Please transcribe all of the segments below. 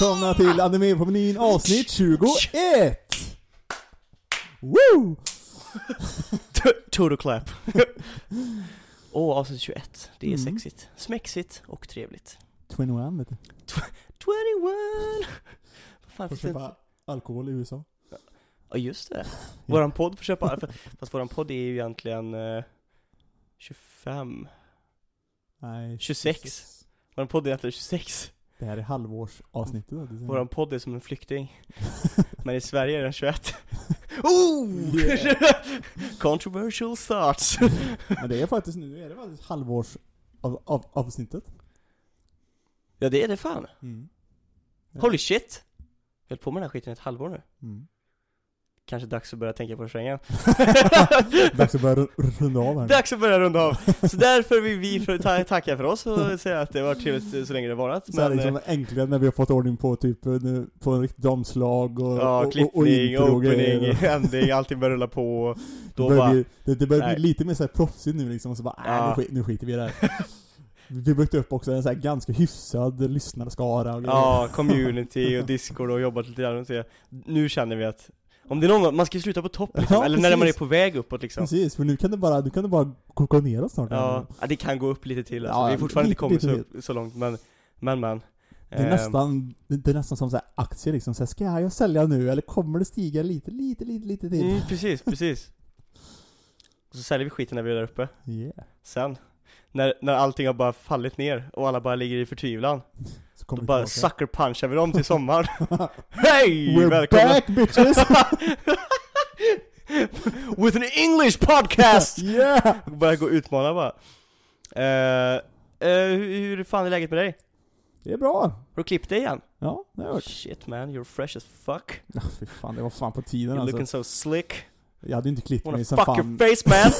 välkomna till Anime på menyn avsnitt 21! Woo! Total clap. Åh, avsnitt 21. Det är Mm. sexigt. Smäxigt och trevligt. 21 vet du. 21! Vad fan Får finns det? köpa alkohol i USA. Ja just det. Våran podd får köpa, fast våran podd är ju egentligen eh, 25. Nej. 26. Våran podd är egentligen 26. Det här är halvårsavsnittet då. Våran podd är som en flykting. Men i Sverige är den 21. Oh! Yeah. Controversial thoughts. Men det är faktiskt nu, är det faktiskt halvårs av, av, avsnittet. ja det är det fan. Mm. Ja. Holy shit! Vi har hållit på med den här skiten ett halvår nu. Mm. Kanske dags att börja tänka på refrängen. Dags att börja ru- runda av här. Dags att börja runda av. Så därför vill vi ta, tacka för oss och säga att det var trevligt så länge det varit. Så Men liksom eh, äntligen när vi har fått ordning på typ eh, på en riktigt omslag och, ja, och, klippning, och intro och opening, ending, allting börjar rulla på. Då Då börjar vi, det, det börjar nej. bli lite mer så här proffsigt nu liksom, och så bara äh, Ja. nu, skit, nu skiter vi i det här. Vi byggt upp också en så här ganska hyfsad lyssnarskara och grejer. ja, community och discord och jobbat lite grann och så. Nu känner vi att om det är någon, man ska ju sluta på topp liksom, Ja, eller när man är precis. på väg uppåt liksom. Precis, för nu kan det bara, nu kan det bara gå, neråt snart. Ja, ja, det kan gå upp lite till alltså. Ja, Vi har fortfarande inte kommit så, så långt men, men men. Det är Ehm, nästan, det det är nästan som så här aktier liksom, så här, ska jag sälja nu eller kommer det stiga lite, lite, lite, lite till? Mm, precis, precis. Och så säljer vi skiten när vi är där uppe. Yeah. Sen, när, när allting har bara fallit ner och alla bara ligger i förtvivlan, Så då kommer bara sucker punchar vi dem till sommar. Hej! We're Välkomna! back bitches! With an English podcast! yeah! Börjar gå och utmana bara. Eh, eh, hur, hur fan är läget med dig? Det är bra. Har du klippt dig igen? Ja, det har jag hört. Shit man, you're fresh as fuck. Ja, fy fan, det var fan på tiden You're alltså. looking so slick. Jag hade inte klippt Wanna mig fuck sen fan... your face man!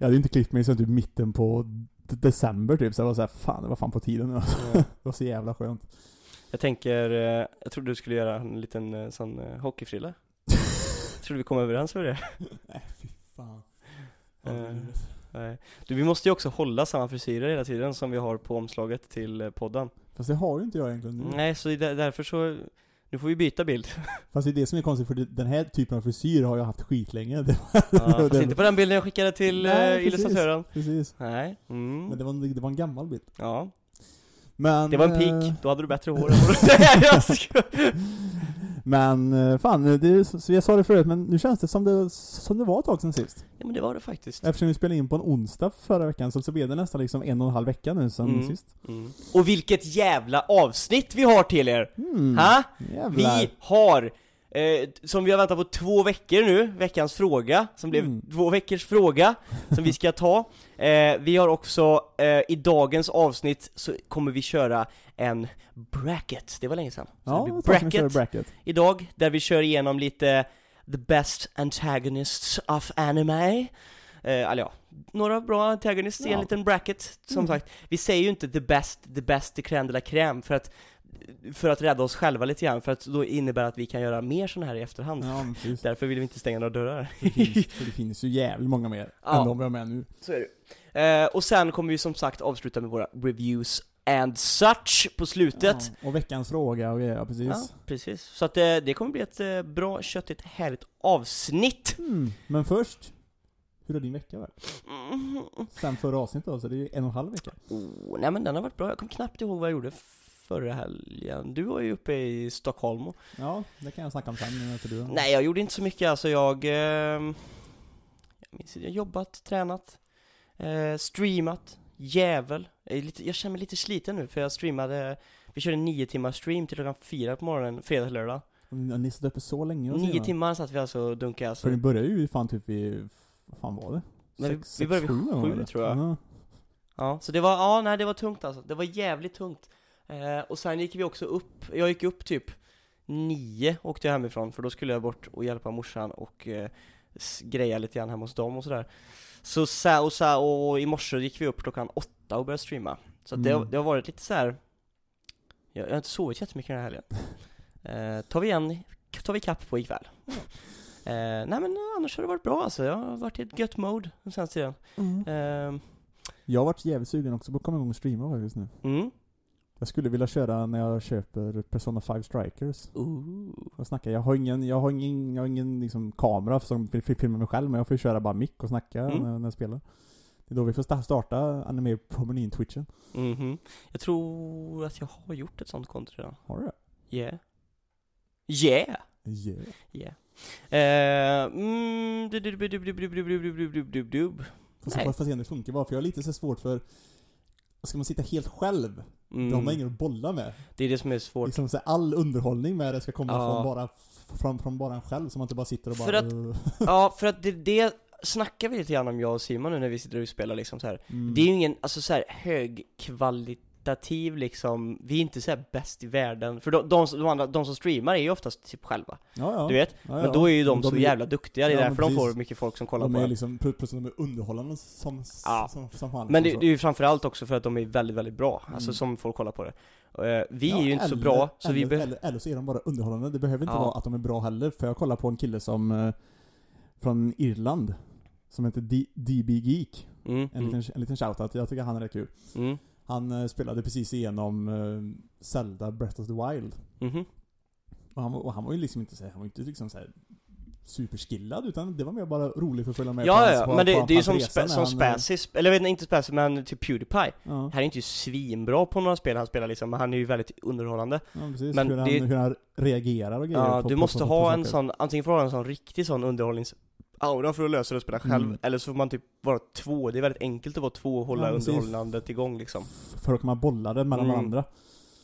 Jag hade inte klippt mig sen typ mitten på december typ, så jag var såhär, fan det var fan på tiden nu alltså. Ja. Det var så jävla skönt. Jag tänker, eh, jag trodde du skulle göra en liten eh, sån eh, hockeyfrilla. Trodde vi kom överens med det. Nej fy fan. Nej. Du, vi måste ju också hålla samma frisyrer hela tiden som vi har på omslaget till podden. Fast det har ju inte jag egentligen nu. Nej, så där, därför så, nu får vi byta bild. Fast det är det som är konstigt för den här typen av frisyr har jag haft skitlänge. Det Ja, fast inte på den bilden jag skickade till Nej, eh, precis. illustratören. Precis. Nej. Men Mm. det var, en- det var en gammal bild. Ja, Men... det var en eh, peak. Då hade du bättre hår än vad du-. Men eh, fan, det är, så jag sa det förut, men nu känns det som det, som det var ett tag sedan sist. Ja men det var det faktiskt. Eftersom vi spelade in på en onsdag förra veckan, så, så blev det nästan liksom en och en halv vecka nu sedan Mm. sist. Mm. Och vilket jävla avsnitt vi har till er! Mm. Ha? Jävlar. Vi har, eh, som vi har väntat på två veckor nu, veckans fråga, som blev Mm. två veckors fråga, som vi ska ta. Eh, vi har också, eh, i dagens avsnitt så kommer vi köra en bracket, det var länge sedan. Ja, det bracket. bracket idag, där vi kör igenom lite the best antagonists of anime. Eh, eller ja, några bra antagonists i en liten bracket, som Mm. sagt. Vi säger ju inte the best, the best, the crème de la crème, för att, för att rädda oss själva lite grann, för att då innebär att vi kan göra mer sådana här i efterhand. Ja. Därför vill vi inte stänga några dörrar. Det finns, för det finns ju jävligt många mer Ja. än de vi har med nu. Så är det. Eh, och sen kommer vi som sagt avsluta med våra reviews and such på slutet. Ja, och veckans fråga och ja, precis. Ja, precis. Så att eh, det kommer bli ett eh, bra, köttigt, härligt avsnitt. Mm. Men först, hur har din vecka varit? Mm. Sen förra avsnittet då, så det är ju en och en halv vecka. Oh, nej men den har varit bra, jag kommer knappt ihåg vad jag gjorde förra helgen. Du var ju uppe i Stockholm och... Ja, det kan jag snacka om sen, inte du. Nej jag gjorde inte så mycket alltså, jag... Eh, jag minns inte, jag jobbat, tränat, eh, streamat, jävel. Jag, är lite, jag känner mig lite sliten nu för jag streamade, vi körde nio timmar stream till klockan fyra på morgonen, fredag till lördag. Ni ni satt uppe så länge Nio timmar satt vi alltså och dunkade alltså. För ni började ju fan typ vid, vad fan var det? Men vi- Sex- vi började sex, vid sju, eller? tror jag. Ja. Ja, så det var, ja nej det var tungt alltså. Det var jävligt tungt. Eh, och sen gick vi också upp, jag gick upp typ nio åkte jag hemifrån för då skulle jag bort och hjälpa morsan och eh, greja lite grann hemma hos dem och sådär. Så, så, och, så, och i morse gick vi upp klockan åtta och började streama. Så att det, Mm. det har varit lite så här. Jag, jag har inte sovit jättemycket den här helgen. Eh, tar vi igen, tar vi kapp på ikväll. Eh, nej men annars har det varit bra alltså. Jag har varit i ett gött mode den senaste tiden. Mm. Eh, Jag har varit jävligt sugen också på att komma igång och streama faktiskt nu. mm. Jag skulle vilja köra när jag köper Persona 5 Strikers. Ooh. Jag snackar, jag har ingen, jag har ingen, jag har ingen liksom, kamera som vill filma mig själv, men jag får ju köra bara mick och snacka Mm. när, när jag spelar. Det är då vi får sta- starta anime promenin twitchen Mhm. Jag tror att jag har gjort ett sånt konto redan. Har du det? Yeah. Yeah! Yeah. Yeah. Eh, mm, du- du- du- du- du- du- du- du- du- du- du- du- du. Fast får se om det funkar bara, för jag har lite så svårt för Ska man sitta helt själv, då har man Mm. ingen att bolla med. Det är det som är svårt. Liksom så här, all underhållning med det ska komma Ja. från, bara, från, från bara en själv, så man inte bara sitter och bara... För att-. Ja, för att det, det snackar vi lite grann om jag och Simon nu när vi sitter och spelar liksom så här. Mm. Det är ju ingen, alltså så här högkvalitativ liksom, vi är inte så bäst i världen. För de, de, som- de, andra, de som streamar är ju oftast typ själva, ja, ja. du vet? Ja, Men då är ju de, så är- jävla duktiga, det är därför de får mycket folk som kollar De på är det. liksom, plus de är underhållande som, Ja. som, som fan. Men det, liksom det är ju framförallt också för att de är väldigt, väldigt bra, alltså Mm. som folk kollar på det. Eh, vi är ju inte så eller- bra, så eller, vi be- eller, eller så är de bara underhållande, det behöver inte vara att de är bra heller, för jag kollar på en kille som eh, Från Irland Som heter D- DB Geek mm, En mm, liten, en liten shoutout, jag tycker han är rätt kul mm, Han eh, spelade precis igenom eh, Zelda Breath of the Wild mhm. och han, var- och han var ju liksom inte så här, han var inte liksom så här superskillad utan det var mer bara roligt att följa med på Ja, hans- ja, på- men det, på det är ju som, spe, som han, eh, Spacis, eller jag vet inte, inte Spacis, men typ Pewdiepie. Ja, Han är inte ju svinbra på några spel han spelar liksom, men han är ju väldigt underhållande. ja precis, men hur, han, det- hur han reagerar och grejer Ja, på, du på, måste på, på, ha på en sån, antingen får du ha en sån riktig sån underhållnings aura för att lösa det och spela själv, Mm. eller så får man typ vara två, det är väldigt enkelt att vara två och hålla Ja, underhållandet igång liksom. För då kan man bolla det mellan Mm. varandra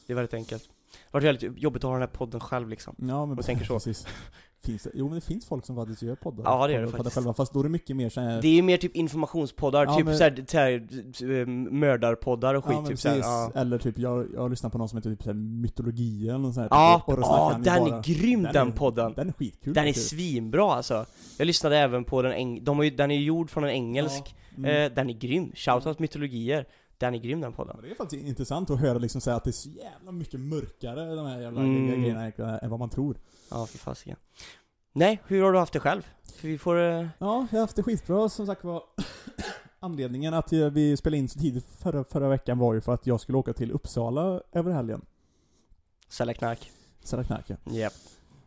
Det är väldigt enkelt. Det har varit väldigt jobbigt att ha den här podden själv liksom. Ja men Jag tänker så. precis. Det, jo men det finns folk som faktiskt gör poddar Ja, det gör det poddar faktiskt. själva, Fast då är det mycket mer såhär Det är mer typ informationspoddar, Ja, typ men- såhär, såhär, eh, mördarpoddar och skit, Ja typ såhär, ja. eller typ jag, jag har lyssnat på någon som heter typ såhär mytologi eller något sånt här, Ja, typ, ja den bara- är grym den, är- podden! Den är skitkul Den är faktiskt. svinbra alltså. Jag lyssnade även på den eng- de har ju, den är gjord från en engelsk, Ja, mm. eh, den är grym. Shoutout mytologier. Den är grym den podden. Men det är faktiskt intressant att höra liksom säga att det är så jävla mycket mörkare de här jävla Mm. grejerna än vad man tror. Ja, för fasiken. Nej, hur har du haft det själv? För vi får... Eh, Ja, jag har haft det skitbra som sagt var. Anledningen att eh, vi spelade in så tidigt förra, förra veckan var ju för att jag skulle åka till Uppsala över helgen. sälja knark. Sälja knark ja. Japp.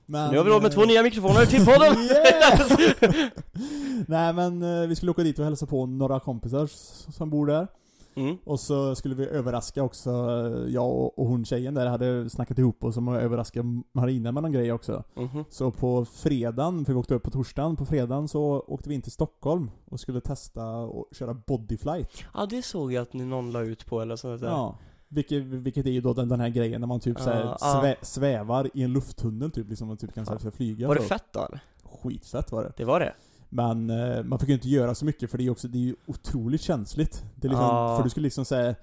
Men, Nu har vi råd med eh, två nya mikrofoner till podden! Yeah! Nej men eh, vi skulle åka dit och hälsa på några kompisar s- som bor där. Mm. Och så skulle vi överraska också, eh, jag och och hon tjejen där hade snackat ihop oss om att överraska Marina med någon grej också. Mhm. Så på fredagen, för vi åkte upp på torsdagen, på fredagen så åkte vi in till Stockholm och skulle testa och köra bodyflight. Ja, det såg jag att ni någon la ut på eller sånt där. Ja. Vilket, vilket är ju då den, den här grejen när man typ Ja, såhär svä, svävar i en lufttunnel typ, liksom och typ kan såhär flyga Var det fett då eller? Skitfett var det. Det var det? Men eh, man fick ju inte göra så mycket för det är ju också, det är ju otroligt känsligt. Det är liksom, Ja. för du skulle liksom säga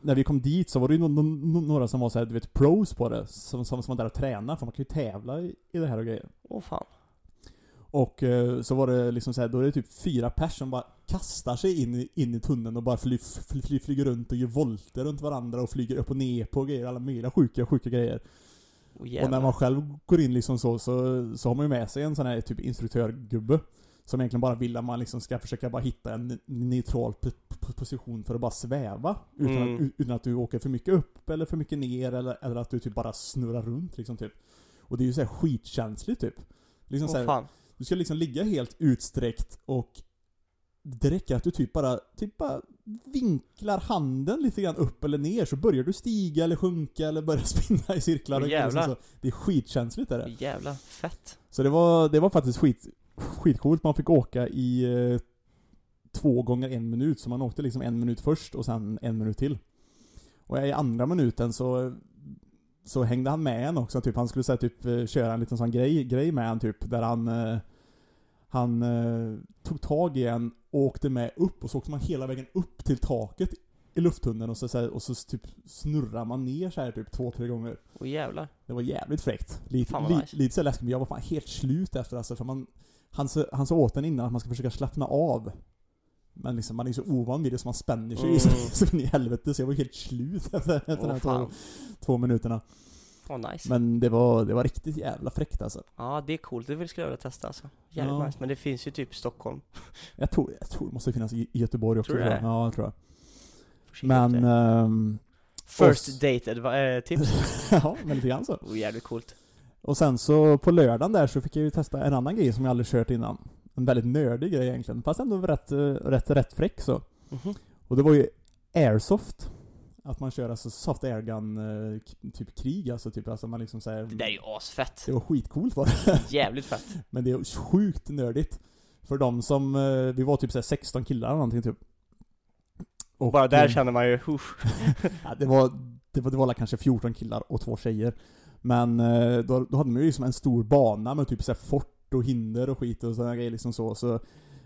när vi kom dit så var det ju no, no, no, några som var såhär, du vet, pros på det. Som, som, som var där och tränade, för man kan ju tävla i, i det här och grejer. Åh fan. Och eh, så var det liksom såhär, då är det typ fyra pers som bara kastar sig in i, in i tunneln och bara fly, fly, fly, flyger runt och gör volter runt varandra och flyger upp och ner på grejer, alla möjliga sjuka, sjuka grejer. Oh, Och när man själv går in liksom så, så, så har man ju med sig en sån här typ instruktörgubbe. Som egentligen bara vill att man liksom ska försöka bara hitta en neutral position för att bara sväva. Utan, Mm. att, utan att du åker för mycket upp eller för mycket ner eller, eller att du typ bara snurrar runt liksom typ. Och det är ju så här skitkänsligt typ. Liksom så Åh här, du ska liksom ligga helt utsträckt och det räcker att du typ bara, typ bara vinklar handen lite grann upp eller ner så börjar du stiga eller sjunka eller börja spinna i cirklar. Och liksom jävlar. så. Det är skitkänsligt är det. Åh, jävlar, fett. Så det var, det var faktiskt skit, skitcoolt. Man fick åka i eh, två gånger en minut. Så man åkte liksom en minut först och sen en minut till. Och i andra minuten så så hängde han med en också, typ han skulle säga typ eh, köra en liten sån grej, grej med en typ där han eh, Han eh, tog tag i en och åkte med upp och så åkte man hela vägen upp till taket i lufttunneln och så, så, här, och så typ snurrar man ner så här typ två, tre gånger. Åh jävlar. Det var jävligt fräckt. Lite, li, nice. lite så läskigt, men jag var fan helt slut efter alltså, för man Han han sa åt en innan att man ska försöka slappna av Men liksom, man är så ovan vid det så man spänner sig Mm. så, så in i helvete så jag var helt slut efter, efter de Åh här två, två minuterna Åh nice. Men det var, det var riktigt jävla fräckt alltså Ja, det är coolt. Det skulle jag vilja testa alltså. Jävligt Ja. nice. Men det finns ju typ Stockholm. Jag tror, jag tror det måste finnas i, Göteborg också Tror du det? Ja, jag tror jag Men, ehm, First date advi- eh, tips. ja, men lite grann så. Oh, jävligt coolt. Och sen så på lördagen där så fick jag ju testa en annan grej som jag aldrig kört innan. En väldigt nördig grej egentligen, fast ändå rätt, eh, rätt, rätt fräck så. Mhm. Och det var ju airsoft. Att man kör alltså soft airgun, eh, typ krig alltså, typ alltså man liksom säger Det där är ju asfett. Det var skitcoolt var det. Jävligt fett. Men det är sjukt nördigt. För de som, eh, vi var typ så här 16 killar eller någonting typ. Och, Bara där eh, känner man ju. Ja, det var, det var, det var kanske 14 killar och två tjejer. Men då, då hade man ju liksom en stor bana med typ så här fort och hinder och skit och sådana grejer liksom så, så.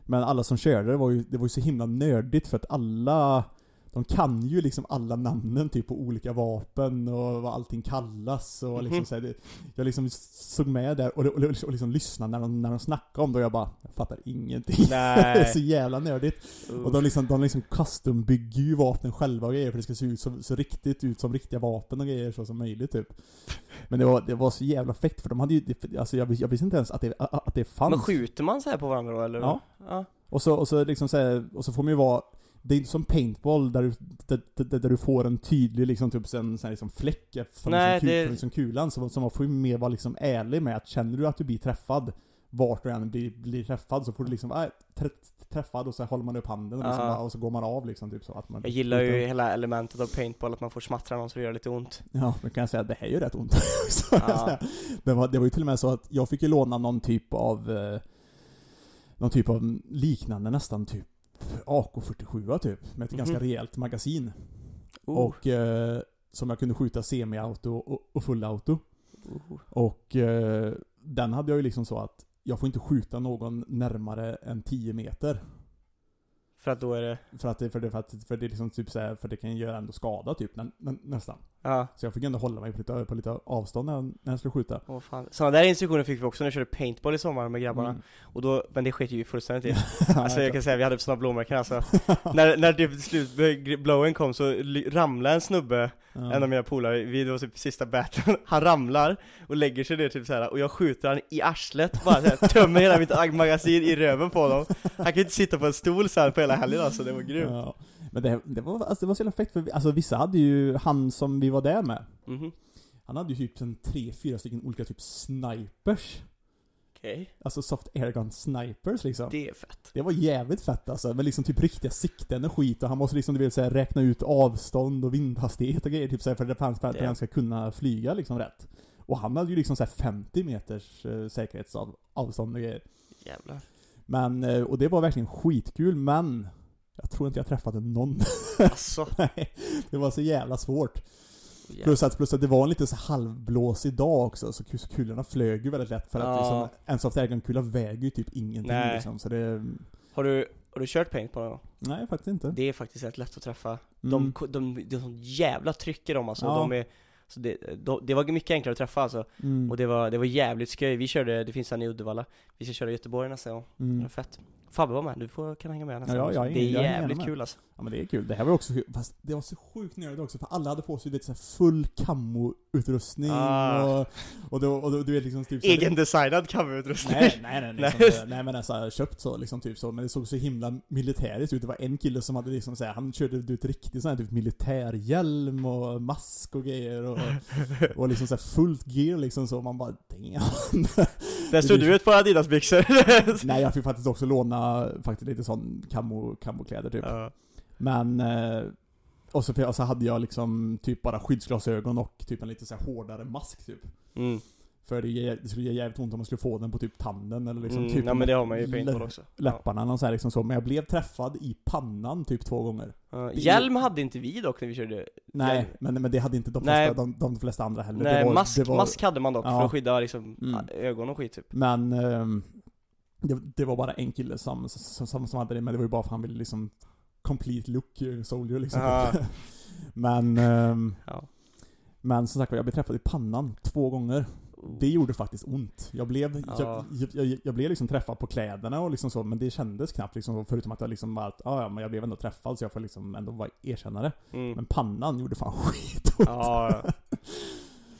Men alla som körde det var ju, det var ju så himla nördigt för att alla de kan ju liksom alla namnen typ på olika vapen och vad allting kallas och liksom Mhm. så här, det, Jag liksom såg med där och, och, och, och liksom lyssnade när de, när de snackade om det och jag bara Jag fattar ingenting. det är Nej. så jävla nördigt. Och de liksom, de liksom custombygger ju vapnen själva och grejer för det ska se ut så, så riktigt ut som riktiga vapen och grejer så som möjligt typ. Men det var, det var så jävla fräckt för de hade ju, det- alltså jag, jag visste inte ens att det, att det fanns. Men skjuter man så här på varandra då eller? Ja. ja. Och så, och så liksom så här, och så får man ju vara det är inte som paintball där du, där, där, där du får en tydlig liksom typ en sån här liksom fläck från, Nej, liksom, kul, det- från liksom kulan, så, så man får ju mer vara liksom ärlig med att känner du att du blir träffad vart du än blir, blir träffad så får du liksom, äh, trä, träffad och så håller man upp handen och, liksom, och så går man av liksom typ så att man Jag gillar ju hela elementet av paintball, att man får smattra någon så det gör lite ont. Ja, men kan jag säga att det här är ju rätt ont. så det, var, det var ju till och med så att jag fick ju låna någon typ av eh, Någon typ av liknande nästan typ AK47 typ, med ett Mhm. ganska rejält magasin. Oh. Och eh, som jag kunde skjuta semi-auto och, och full-auto. Oh. Och eh, den hade jag ju liksom så att jag får inte skjuta någon närmare än 10 meter. För att då är det, För att det, för det, för att, för det är liksom typ så här, för det kan göra ändå skada typ, nä, nä, nästan. ja. Så jag fick ändå hålla mig på lite, på lite avstånd när jag, när jag skulle skjuta. Åh fan. Sådana där instruktioner fick vi också när vi körde paintball i sommar med grabbarna. Mm. Och då, men det sket ju fullständigt i. Alltså jag kan säga, vi hade sådana blåmärken alltså. när, när det till slut blowen kom så ramlade en snubbe, Ja. en av mina polare, vid då typ sista battlen, han ramlar och lägger sig ner typ såhär och jag skjuter han i arslet, bara såhär, tömmer hela mitt ag- magasin i röven på honom. Han kan ju inte sitta på en stol sen på hela helgen alltså, det var grymt. Ja. Men det, det, var, alltså, det var så jävla fräckt för vi, alltså, vissa hade ju, han som vi var där med, Mhm, han hade ju typ en tre, fyra stycken olika typ snipers. Okej. Alltså soft airgun snipers liksom. Det, Det är fett. var jävligt fett alltså, med liksom typ riktiga sikten och skit och han måste liksom du vet, så här, räkna ut avstånd och vindhastighet och grejer typ så här, för det fanns för att Det- han ska kunna flyga liksom rätt. Och han hade ju liksom så här 50 meters eh, säkerhetsavstånd och grejer. Jävlar. Men, eh, och det var verkligen skitkul men jag tror inte jag träffade någon. Alltså, Nej, det var så jävla svårt. Jävlar. Plus att, plus att det var en lite så halvblåsig dag också, så kul- kulorna flög ju väldigt lätt för att Ja. liksom, en soft airgun-kula väger ju typ ingenting Nej. liksom, så det... Har du, har du kört paintball någon gång? Nej, faktiskt inte. Det är faktiskt rätt lätt att träffa. Mm. De, de, de, de jävla trycker de alltså, Ja. de är, så det, de, det var mycket enklare att träffa alltså. Mm. Och det var, det var jävligt skoj, vi körde, det finns en i Uddevalla Vi ska köra i Göteborg nästa gång, det Mm. var fett Fabbe var med, du får, kan hänga med nästa Ja, gång jag är- Det är jag är jävligt med. kul alltså Ja men det är kul. Det här var också kul. Fast det var så sjukt nördigt också för alla hade på sig lite så här full camo-utrustning Ah. och, och, då, och då, du vet liksom typ så- Egendesignad kamerautrustning Nej, nej, nej, liksom, Nej. nej. nej men alltså köpt så liksom typ så, men det såg så himla militäriskt ut. Det var en kille som hade liksom såhär, han körde ut riktigt sån här typ militärhjälm och mask och grejer och, och liksom såhär fullt gear liksom så, man bara damn. Där stod du ett par Adidas-byxor Nej jag fick faktiskt också låna faktiskt lite sån camo, camo-kläder typ. ja. Men, eh, och så, och så hade jag liksom typ bara skyddsglasögon och typ en lite så hårdare mask typ. mm. För det, ge- det skulle ge jävligt ont om man skulle få den på typ tanden eller liksom mm. typ Ja men det har man ju lä- paintball också ja. läpparna och så här liksom så. Men jag blev träffad i pannan typ två gånger. Ja. Hjälm hade inte vi dock när vi körde Nej, men, men det hade inte de Nej. flesta, de, de flesta andra heller. Nej, var, mask, var, mask hade man dock för Ja. att skydda liksom Mm. ögon och skit typ Men ehm, det, det var bara en kille som, som, som, som hade det, men det var ju bara för att han ville liksom complete look eh, soldier liksom. Ja. men, ehm, Ja. men som sagt jag blev träffad i pannan två gånger. Det gjorde faktiskt ont. Jag blev, Ja. jag, jag, jag, blev liksom träffad på kläderna och liksom så, men det kändes knappt liksom förutom att jag liksom att, "Ah, ja men jag blev ändå träffad så jag får liksom ändå vara erkännare. mm. Men pannan gjorde fan skitont. Ja, ja.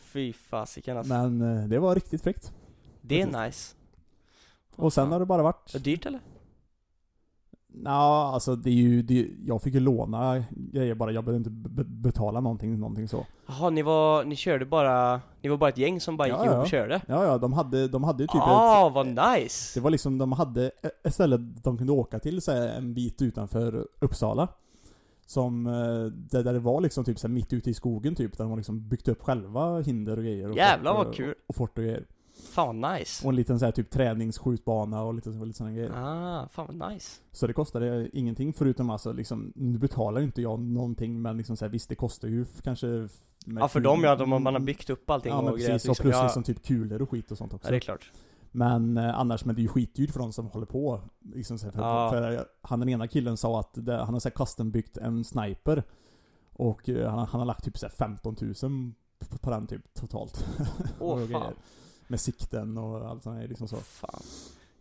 Fy fasiken alltså. Men eh, det var riktigt fräckt. Det är nice Och sen har det bara varit... Är det dyrt eller? Ja, alltså det är ju, det, jag fick ju låna grejer bara, jag behövde inte be- betala någonting, någonting så. Jaha, ni var, ni körde bara, ni var bara ett gäng som bara gick Ja, ihop ja. och körde? Ja, ja, de hade, de hade ju typ ett, ah, vad nice! Det var liksom, de hade ett ställe de kunde åka till så här, en bit utanför Uppsala. Som, eh, där, där det var liksom typ så här, mitt ute i skogen typ, där de har liksom byggt upp själva hinder och grejer. Och Jävlar fort, vad kul! Och fort och grejer. Fan vad nice! Och en liten så här, typ träningsskjutbana och lite, lite sådana grejer. Ah, fan vad nice! Så det kostade ingenting förutom alltså liksom, nu betalar inte jag någonting men liksom så här, visst det kostar ju kanske Ja för dem ja, de, man har byggt upp allting Ja men och grejer precis, och liksom. plus ja, liksom typ kulor och skit och sånt också. ja, det är klart Men eh, annars, men det är ju skitdyrt för de som håller på. Liksom, så här, för, Ja. för han den ena killen sa att det, han har så här custom byggt en sniper. Och eh, han, har- han har lagt typ så här 15 000 på, den typ totalt. Åh fan, grejer. Med sikten och allt sånt här, liksom så. fan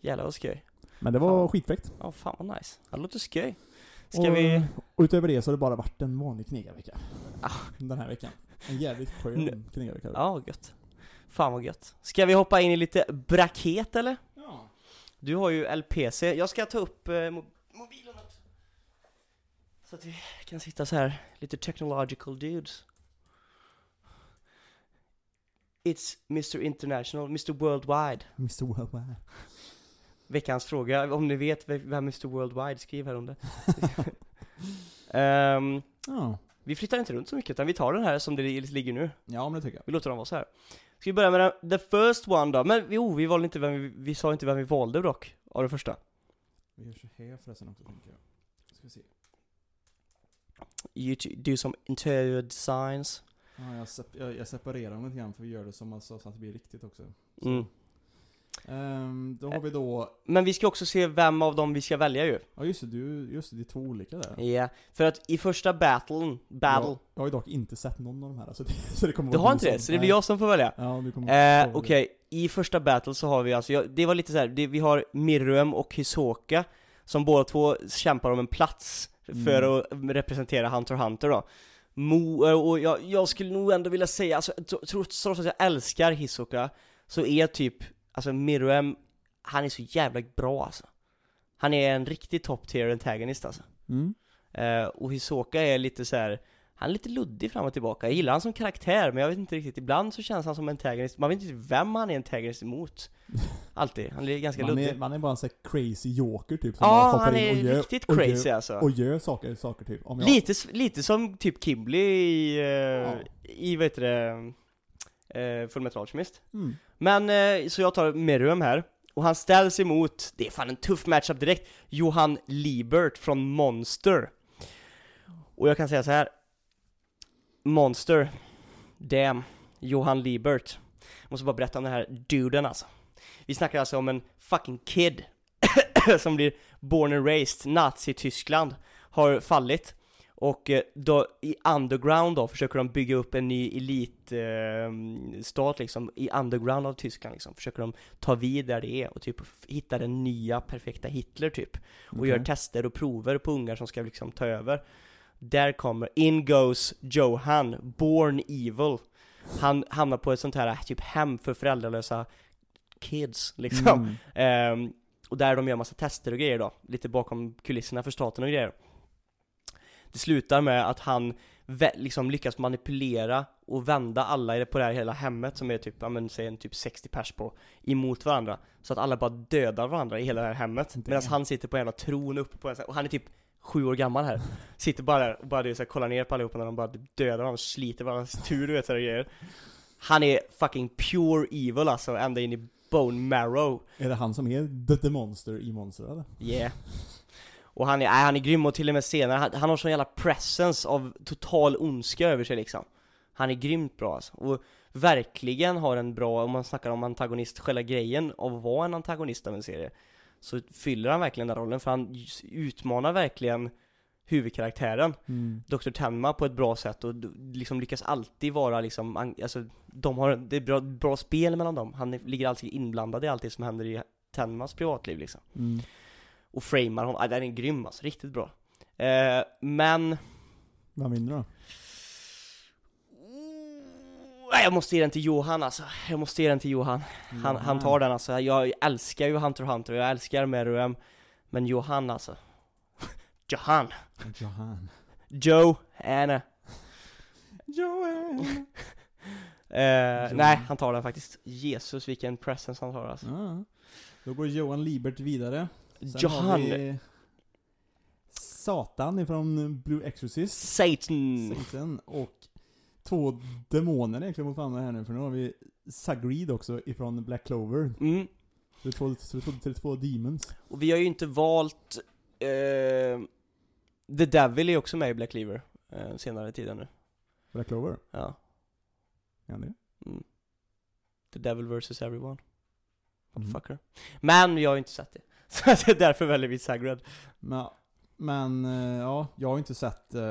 Jävlar vad skoj Men det var Fan. skitfräckt. Ja fan vad nice, det låter skoj Ska och, vi, och utöver det så har det bara varit en vanlig knegarvecka. Ah. Den här veckan. En jävligt skön knegarvecka. ja gött Fan vad gött Ska vi hoppa in i lite braket eller? Ja. Du har ju LPC, jag ska ta upp eh, mo- mobilen också Så att vi kan sitta så här lite technological dudes It's Mr International, Mr Worldwide Mr Worldwide. Veckans fråga, om ni vet ve- vem Mr Worldwide, skriv här om det Ehm, Ja. Vi flyttar inte runt så mycket utan vi tar den här som det li- ligger nu Ja men det tycker jag. Vi låter dem vara så här. Ska vi börja med den, the first one då? Men jo, vi valde inte vem vi, vi sa inte vem vi valde dock, av det första Vi gör så här förresten också tänker jag. Ska vi se. You do some interior designs Ja, jag, sep- jag, jag separerar dem lite grann för vi gör det som alltså, så att det blir riktigt också. Så. mm. Ehm, då har vi då, Men vi ska också se vem av dem vi ska välja ju ja just det, du, just det, det är två olika där. Ja, för att i första battlen, battle Jag, jag har ju dock inte sett någon av de här så det, så det kommer Du har inte det, som- så det blir jag som får välja Ja, du kommer Eh, okej, i första battle så har vi alltså, jag, det var lite så här, det, vi har Mirruem och Hisoka Som båda två kämpar om en plats för Mm. att representera Hunter Hunter då Mo, eh, och jag, jag skulle nog ändå vilja säga, alltså, tro- trots trots att jag älskar Hisoka Så är typ, alltså Mirruem, han är så jävla bra alltså Han är en riktig top tier antagonist alltså Mm. Eh, och Hisoka är lite så här. Han är lite luddig fram och tillbaka, jag gillar han som karaktär men jag vet inte riktigt, ibland så känns han som antagonist, man vet inte vem han är antagonist emot Alltid, han är ganska Man är, luddig man är bara en sån här crazy joker typ som Ja, han in är och gör, riktigt och crazy gör, alltså och gör saker, saker typ. Jag, lite, lite som typ Kimberly i, eh, Ja. i vad heter det, eh, Full Metal Alchemist Mm. Men, eh, så jag tar Meruem här och han ställs emot, det är fan en tuff matchup direkt, Johan Liebert från Monster. Och jag kan säga så här. Monster, damn, Johan Liebert. Jag måste bara berätta om den här duden alltså. Vi snackar alltså om en fucking kid som blir born and raised, Nazi-Tyskland har fallit. Och eh, då i underground då försöker de bygga upp en ny elitstat eh, liksom, i underground av Tyskland liksom. Försöker de ta vid där det är och typ hitta den nya perfekta Hitler typ. Och Okej. gör tester och prover på ungar som ska liksom ta över. Där kommer, in goes Johan, born evil. Han hamnar på ett sånt här typ hem för föräldralösa kids liksom. Mm. Ehm, och där de gör massa tester och grejer då, lite bakom kulisserna för staten och grejer. Det slutar med att han liksom lyckas manipulera och vända alla på det här hela hemmet som är typ, ja men säg en typ 60 pers på, emot varandra. Så att alla bara dödar varandra i hela det här hemmet. Medan han sitter på en jävla tron uppe på en och han är typ sju år gammal här. Sitter bara där och bara är så här, kollar ner på allihopa när de bara dödar varandra sliter varandras tur du vet sådana grejer. Han är fucking pure evil alltså, ända in i bone marrow. Är det han som är the, monster i Monster eller? Yeah. Och han är, nej, han är grym och till och med senare, han, han har sån jävla presence av total ondska över sig liksom. Han är grymt bra alltså. Och verkligen har en bra, om man snackar om antagonist, själva grejen av att vara en antagonist av en serie. Så fyller han verkligen den rollen, för han utmanar verkligen huvudkaraktären, Mm. Dr. Tenma, på ett bra sätt och liksom lyckas alltid vara liksom, alltså, de har, det är bra, bra spel mellan dem. Han ligger alltid inblandad i allt det som händer i Tenmas privatliv liksom Mm. och framar honom, ah, den är grym alltså, riktigt bra eh, Men Vem vinner då? Jag måste ge den till Johan alltså, jag måste ge den till Johan Han, han tar den alltså, jag älskar ju Hunter x Hunter, jag älskar Meruem Men Johan alltså Johan. Johan. Joe, Anna. Johan. Eh, nej, han tar den faktiskt. Jesus vilken presence han tar alltså. Ja. Då går Johan Libert vidare. Sen Johan. vi Satan ifrån Blue Exorcist. Satan. Satan. Och två demoner egentligen mot varandra här nu, för nu har vi Sagreed också ifrån Black Clover. Mm. Så det är två, så det är två, demons. Och vi har ju inte valt... Eh, The Devil är också med i Black Cleaver. Eh, senare tiden nu. Black Clover? Ja. Är han det? Mm. The Devil vs Everyone. Mm. Motherfucker. Men jag har ju inte sett det. Så det är därför väljer vi Sagred. Men, men eh, ja, jag har inte sett eh,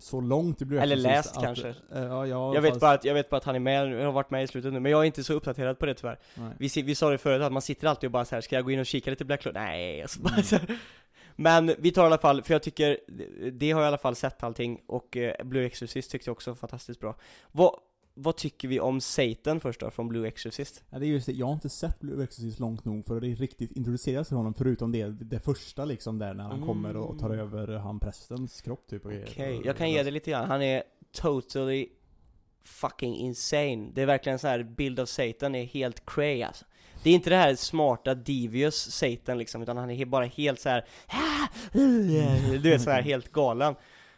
så långt i Blue Eller läst att, kanske. eh, ja, jag, Jag vet, fast- bara att, jag vet bara att han är med, har varit med i slutet nu, men jag är inte så uppdaterad på det tyvärr. Nej. Vi, vi sa det förut, att man sitter alltid och bara så här, ska jag gå in och kika lite Black Clover? Nej, alltså Mm. så här. Men vi tar i alla fall, för jag tycker, det har jag i alla fall sett allting, och eh, Blue Exorcist tyckte jag också var fantastiskt bra. Vad, vad tycker vi om Satan först då, från Blue Exorcist? Ja, det är just det, jag har inte sett Blue Exorcist långt nog för att det riktigt introduceras till honom, förutom det, det första liksom där när han Mm. kommer och tar över han prästens kropp typ Okej, grejer. jag kan ge det lite grann. Han är totally fucking insane. Det är verkligen en sån här bild av Satan är helt cray alltså. Det är inte det här smarta devious Satan liksom, utan han är bara helt så här. Du vet så här helt galen.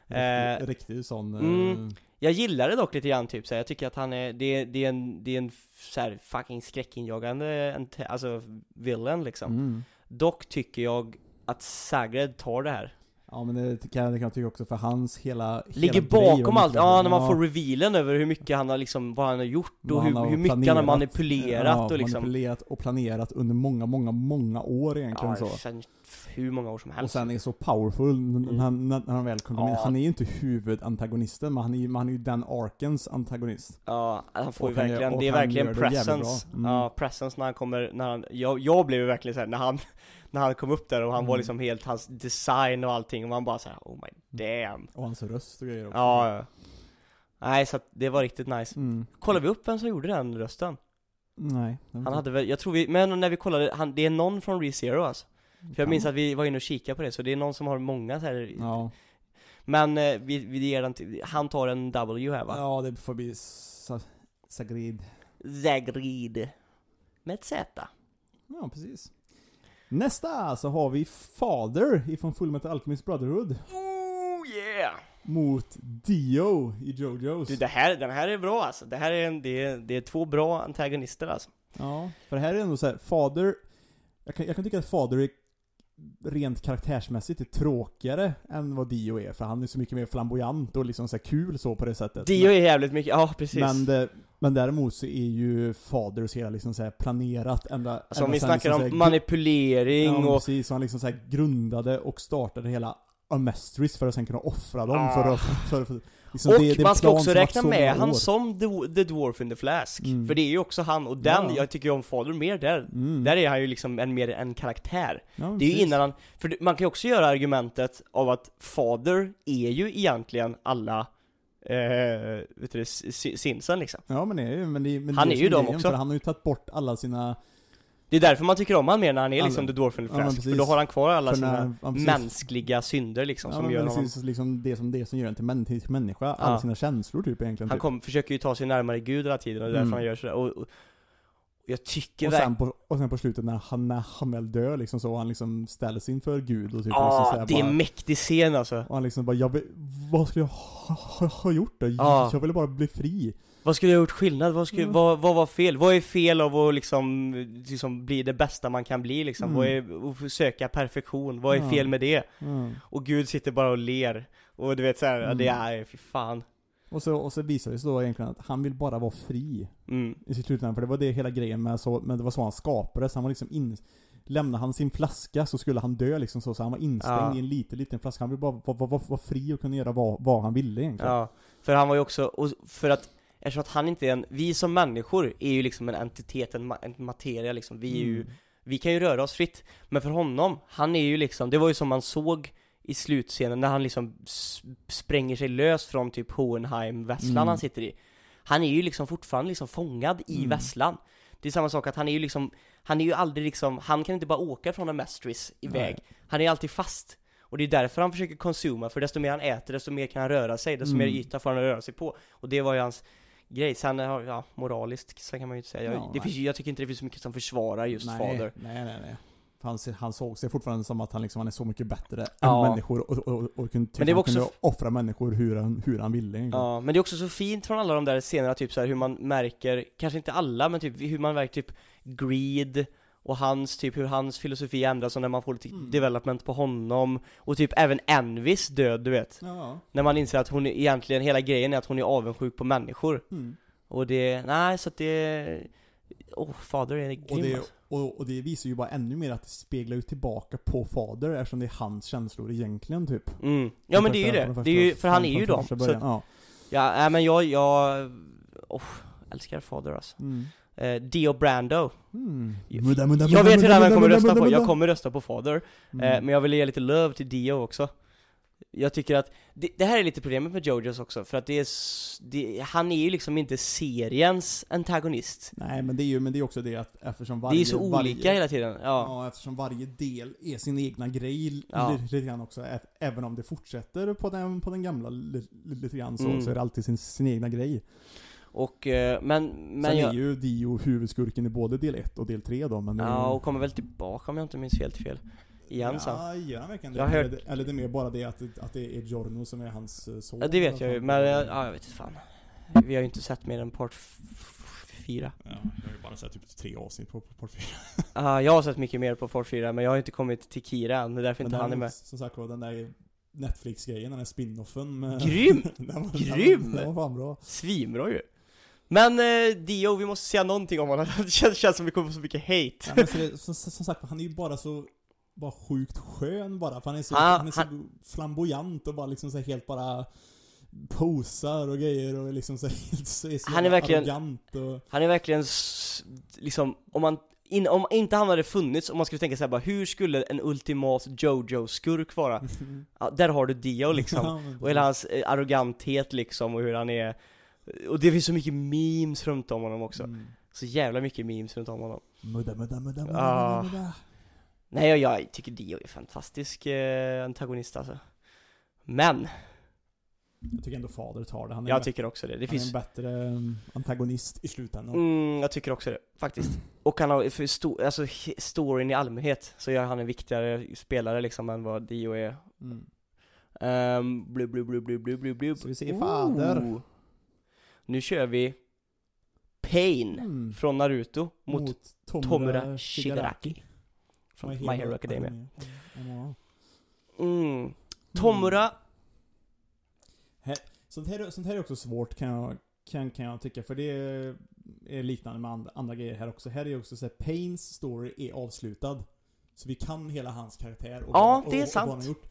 Riktig, Eh, riktig sån... eh, mm. Jag gillar det dock lite grann typ så här. jag tycker att han är, det, är- det är en, det är en så här fucking skräckinjagande, alltså villain liksom. Mm. Dock tycker jag att Sagred tar det här. Ja men det kan, det kan jag tycka också för hans hela... Ligger hela bakom allt, ja när man får revealen över hur mycket han har liksom, vad han har gjort och hur, hur mycket han har planerat. manipulerat ja, och liksom manipulerat och planerat under många, många, många år egentligen Ja, så. sen hur många år som Och helst sen är så powerful n- när, han, när han väl kommer Mm. Ja. Han är ju inte huvudantagonisten, men han är, ju- han är ju den arkens antagonist. Ja, han får ju Och gör- verkligen, och det är verkligen det presence. Mm. Ja, presence när han kommer, när han, jag, jag blev ju verkligen såhär när han När han kom upp där och han var Mm. liksom helt, hans design och allting och man bara såhär oh my damn Och hans röst och grejer också. Ja, ja Nej så att det var riktigt nice Mm. Kollar vi upp vem som gjorde den rösten? Nej. var Han hade väl, jag tror vi, men när vi kollade, han, det är någon från ReZero alltså För jag minns att vi var inne och kikade på det, så det är någon som har många så här. Ja. Men eh, vi, vi ger den till, han tar en W här va? Ja, det får bli Sagrid. Zagrid Med ett Z Ja, precis. Nästa så har vi Father ifrån Fullmetal Alchemist Brotherhood. Oh yeah! Mot Dio i Jojos. Du det här, den här är bra alltså, det här är en, det är, det är två bra antagonister alltså Ja, för det här är ändå så här, Fader... Jag kan, jag kan tycka att Fader är rent karaktärsmässigt är tråkigare än vad Dio är, för han är så mycket mer flamboyant och liksom så kul så på det sättet. Dio är jävligt mycket, ja precis men, det, men däremot så är ju Fader så hela liksom så planerat ända... Alltså om ända vi sen snackar liksom om här manipulering Ja, men och precis. Så han liksom så grundade och startade hela Amestris för att sen kunna offra dem Ah. för att... För, för, liksom Och det, det är man ska också räkna med han som the, the Dwarf in the Flask Mm. För det är ju också han, och den, Ja. jag tycker ju om Fader mer där Mm. Där är han ju liksom en, mer en karaktär Ja, Det är ju innan han, för man kan ju också göra argumentet av att Fader är ju egentligen alla eh, vet du Sinsen liksom Ja men det är ju, men det, men Han det är ju som dem också. Han har ju tagit bort alla sina... Det är därför man tycker om han mer när han är Alla- liksom The in the Ja, men Flask, för precis. då har han kvar alla för sina när- ja, mänskliga synder liksom Ja, som men gör honom precis, liksom det som, det som gör en till, män, till människa, alla Ja. sina känslor typ egentligen. Han typ. kom, försöker ju ta sig närmare Gud hela tiden och det är därför Mm. han gör sådär och, och, jag tycker och, sen på, och sen på slutet när han, när han väl dör liksom så, och han liksom ställer sig inför Gud och typ Ja, liksom så här det är en mäktig scen alltså Och han liksom bara, jag vad skulle jag ha, ha, ha gjort då? Ja. Jag ville bara bli fri. Vad skulle jag ha gjort skillnad? Vad, skulle, Mm. vad, vad var fel? Vad är fel av att liksom, liksom bli det bästa man kan bli liksom? Mm. Vad är, att söka perfektion? Vad är Ja. fel med det? Ja. Och Gud sitter bara och ler Och du vet såhär, Mm. det är, fy fan Och så, och så visar det sig då egentligen att han vill bara vara fri mm. i sitt slutändan, för det var det hela grejen med så, men det var så han skapades, han var liksom in, Lämnade han sin flaska så skulle han dö liksom så, så han var instängd Ja. i en liten, liten flaska. Han ville bara vara, vara, vara fri och kunna göra vad, vad han ville egentligen. Ja, för han var ju också, och för att Eftersom att han inte är en, vi som människor är ju liksom en entitet, en, ma- en materia liksom, vi är ju Mm. Vi kan ju röra oss fritt, men för honom, han är ju liksom, det var ju som man såg i slutscenen när han liksom spränger sig lös från typ Hohenheim-vässlan Mm. han sitter i Han är ju liksom fortfarande liksom fångad i Mm. vässlan Det är samma sak att han är ju liksom, han är ju aldrig liksom, han kan inte bara åka från en Mestris iväg Nej. Han är alltid fast Och det är därför han försöker konsuma, för desto mer han äter, desto mer kan han röra sig, desto Mm. mer yta får han att röra sig på. Och det var ju hans grej. Sen, har- ja, moraliskt, så kan man ju inte säga. Jag, Ja, det nej. finns, jag tycker inte det finns så mycket som försvarar just nej, fader. Nej, nej, nej. Han, han såg sig fortfarande som att han, liksom, han är så mycket bättre Ja. än människor och, och, och, och kunde, Men det var han kunde också- offra människor hur han, hur han ville egentligen. Ja, men det är också så fint från alla de där scenerna, typ så här, hur man märker, kanske inte alla, men typ hur man märker typ greed och hans, typ hur hans filosofi ändras och när man får lite Mm. development på honom och typ även Envis död, du vet. Ja. När man inser att hon är, egentligen, hela grejen är att hon är avundsjuk på människor. Mm. Och det, nej så att det, åh, fader är grym Och, det, alltså. och, och det visar ju bara ännu mer att det speglar ju tillbaka på Fader eftersom det är hans känslor egentligen typ. mm. Ja men det är ju det, det är ju, för han är ju dem. Så, ja. ja, nej men jag, jag, åh, älskar fader alltså. Mm. Eh, Dio Brando. Mm. Mudda, Jag vet redan vem jag kommer rösta på, jag kommer rösta på Father, eh, Mm. men jag vill ge lite love till Dio också Jag tycker att, det, det här är lite problemet med Jojos också, för att det är, det, han är ju liksom inte seriens antagonist Nej men det är ju men det är också det att eftersom varje... Det är så olika varje, hela tiden, ja, Ja, eftersom varje del är sin egna grej Ja. lite, grann också. Även om det fortsätter på den, på den gamla li, li, lite grann så, Mm. så är det alltid sin, sin egna grej. Och, eh, men, men Sen jag, är ju Dio huvudskurken i både del 1 och del 3 då, men... Ja, och kommer väl tillbaka om jag inte minns helt fel Igen sen Ja, gör han verkligen? Jag hört- eller, eller det är mer bara det att, att det är Giorno som är hans eh, son? Ja det vet jag ju, men ja, jag vet inte fan Vi har ju inte sett mer än part fyra Ja, jag har ju bara sett typ tre avsnitt på, på Part 4. Ja, jag har sett mycket mer på part 4 men jag har inte kommit till Kira än, det är därför inte han är med Som sagt var, den där Netflix-grejen, den där spin-offen med... Grym! den var, Grym! Den var, den var fan bra. Svinbra ju! Men eh, Dio, vi måste säga någonting om honom, det känns, känns som vi kommer få så mycket hate. Ja, men så det, som, som sagt han är ju bara så bara sjukt skön bara, för han är så, Ah, han är så flamboyant och bara liksom så helt bara posar och grejer och liksom så helt så, är så Han är verkligen- arrogant och... Han är verkligen liksom, om man in, om inte han hade funnits, om man skulle tänka såhär bara, hur skulle en ultimat Jojo-skurk vara? Ja, där har du Dio liksom, och hela hans eh, arroganthet liksom, och hur han är Och det finns så mycket memes runt om honom också, Mm. så jävla mycket memes runt om honom Mudda, mudda, mudda, mudda, Ah. mudda. Nej, jag, jag tycker Dio är fantastisk eh, antagonist alltså Men, Jag tycker ändå Fader tar det. Han är, jag tycker också det, det han är finns en bättre um, antagonist i slutändan. Mm, jag tycker också det, faktiskt. Och han har, för sto, alltså storyn i allmänhet, så gör han en viktigare spelare liksom än vad Dio är. Mm. Um, blub, blub, blub, blub, blub, blub. Så vi ser Fader. Ooh. Nu kör vi Pain Mm. från Naruto mot, Mot Tomura Shigaraki. Från My Hero Academia. Mm. Mm. Tomura, Sånt här, sånt här är också svårt kan jag, kan, kan jag tycka, för det är, är liknande med andra, andra grejer här också. Här är också så här, Pains story är avslutad. Så vi kan hela hans karaktär och, Ja, och, det är och, sant. Och vad han gjort.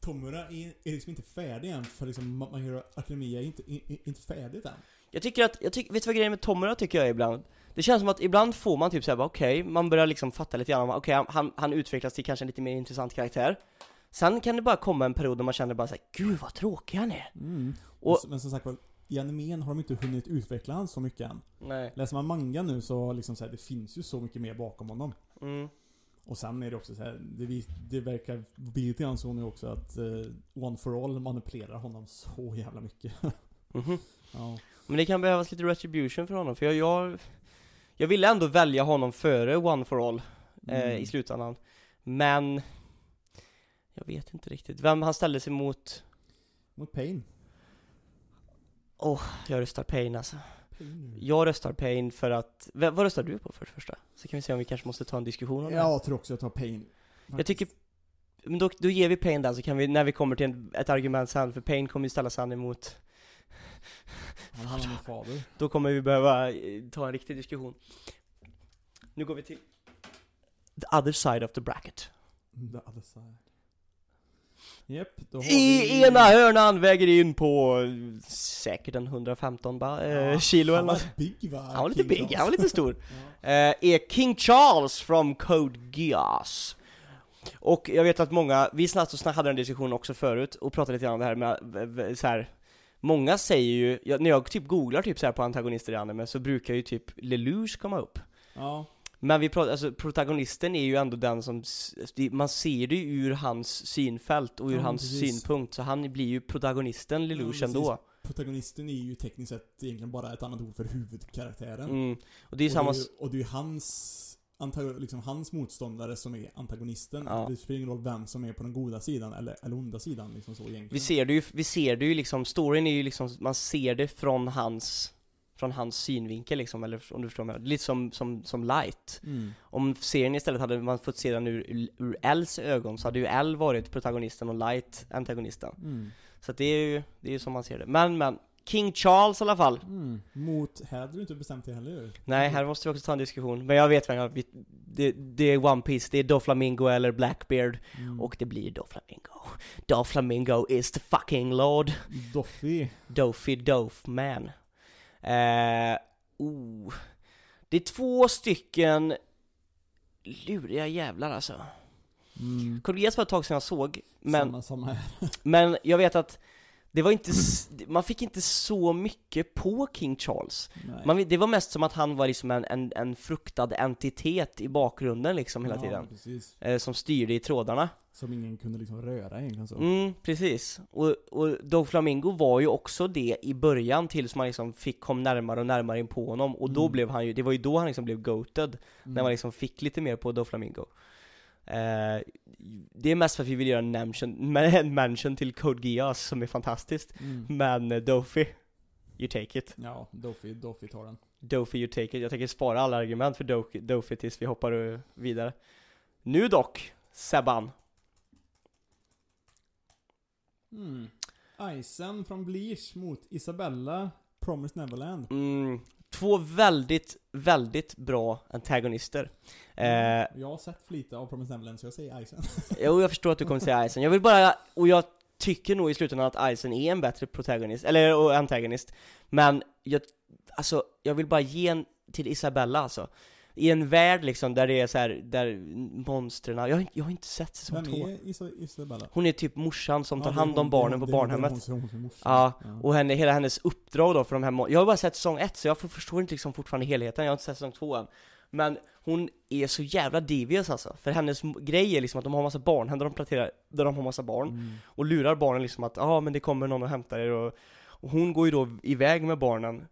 Tomura är, är liksom inte färdig än, för liksom My Hero Academia är inte, är, är inte färdigt än. Jag tycker att, jag tycker, vet du vad grejen med Tomura tycker jag är ibland? Det känns som att ibland får man typ såhär okej, man börjar liksom fatta lite grann okej han, han utvecklas till kanske en lite mer intressant karaktär Sen kan det bara komma en period där man känner bara såhär, gud vad tråkig han är Mm. Och- men som sagt var, i animen har de inte hunnit utveckla han så mycket än. Nej Läser man manga nu så liksom så här, det finns ju så mycket mer bakom honom. mm. Och sen är det också så här, det, det verkar bli lite grann så nu också att eh, One for All manipulerar honom så jävla mycket. Mhm. ja. Men det kan behövas lite retribution för honom, för jag, jag, jag ville ändå välja honom före One for All eh, Mm. i slutändan Men Jag vet inte riktigt, vem han ställde sig mot Mot Pain. Jag röstar Pain alltså. Jag röstar Pain för att, vad röstar du på för det första? Så kan vi se om vi kanske måste ta en diskussion om det. Jag tror också jag tar Pain. Jag tycker, men då, då ger vi Pain den så kan vi, när vi kommer till en, ett argument sen, för Pain kommer ju ställa sig emot Han fader. Då kommer vi behöva eh, ta en riktig diskussion Nu går vi till The other side of the bracket The other side. Har I vi... ena hörnan väger in på eh, säkert en 115 ba, eh, Ja, kilo eller Han var något big va? Han var lite King big, Charles. han var lite stor Ja. eh, Är King Charles from Code Geass Och jag vet att många, vi snabbt och snabbt hade en diskussion också förut och pratade lite grann om det här med så här. Många säger ju, jag, när jag typ googlar typ så här på antagonister i anime så brukar ju typ Lelouch komma upp ja. Men vi pratar, alltså protagonisten är ju ändå den som, man ser det ju ur hans synfält och ur Ja, hans precis. synpunkt, så han blir ju protagonisten Lelouch Ja, ändå. Protagonisten är ju tekniskt sett egentligen bara ett annat ord för huvudkaraktären. Mm. Och det är ju och, samma, det är, och det är ju hans, liksom hans motståndare som är antagonisten. Ja. Det spelar ingen roll vem som är på den goda sidan eller, eller onda sidan liksom så egentligen. vi ser det ju, vi ser det ju liksom, storyn är ju liksom, man ser det från hans från hans synvinkel liksom, eller om du förstår mig. Lite som, som, som light. Mm. Om serien istället hade man fått se den ur, ur Els ögon så hade ju El varit protagonisten och Light antagonisten. Mm. Så att det är ju, det är ju som man ser det. Men men, King Charles i alla fall. Mm. Mot, här hade du inte bestämt det heller ju. Nej, här måste vi också ta en diskussion. Men jag vet vem jag, det, det är One Piece, det är Doflamingo eller Blackbeard. Mm. Och det blir Doflamingo. Doflamingo is the fucking lord. Doffy. Dofy Dofman. Eh, oh. Det är två stycken luriga jävlar alltså. Mm. Geass var ett tag sedan jag såg, men, Samma, samma men jag vet att det var inte, s- man fick inte så mycket på King Charles. Man, det var mest som att han var liksom en, en, en fruktad entitet i bakgrunden liksom hela ja, tiden. Eh, som styrde i trådarna. Som ingen kunde liksom röra egentligen så. Mm, precis. Och, och Dog Flamingo var ju också det i början tills man liksom fick, kom närmare och närmare in på honom. Och då Mm. blev han ju, det var ju då han liksom blev goated. Mm. När man liksom fick lite mer på Dog Flamingo. Eh, det är mest för att vi vill göra en mention, en mention till Code Geass som är fantastiskt. Mm. Men uh, Dofi, you take it. Ja, Doffy, Doffy tar den. Dofi, you take it. Jag tänker spara alla argument för Dofi, Dofi tills vi hoppar eh, vidare. Nu dock, Sebban. Mm. Isen från Bleach mot Isabella, Promised Neverland. Mm, två väldigt, väldigt bra antagonister. Eh, Jag har sett för lite av Promised Neverland så jag säger Isen. jo, jag förstår att du kommer säga Isen. Jag vill bara, och jag tycker nog i slutändan att Isen är en bättre protagonist, eller antagonist. Men jag, alltså, jag vill bara ge en till Isabella alltså. I en värld liksom där det är så här, där monstren, jag, har inte- jag har inte sett säsong Vem två. är Isa- Isabella? Hon är typ morsan som tar Ja, det är hand om hon- barnen det på är hon- barnhemmet. Det är hon, som- morsan. Ja, Och henne, hela hennes uppdrag då för de här mon- Jag har bara sett säsong ett så jag får- förstår inte liksom fortfarande helheten, jag har inte sett säsong två än Men hon är så jävla devious alltså, för hennes m- grej är liksom att de har massa barn, där de planterar, där de har massa barn Mm. Och lurar barnen liksom att ja ah, men det kommer någon och hämtar er och, och hon går ju då iväg med barnen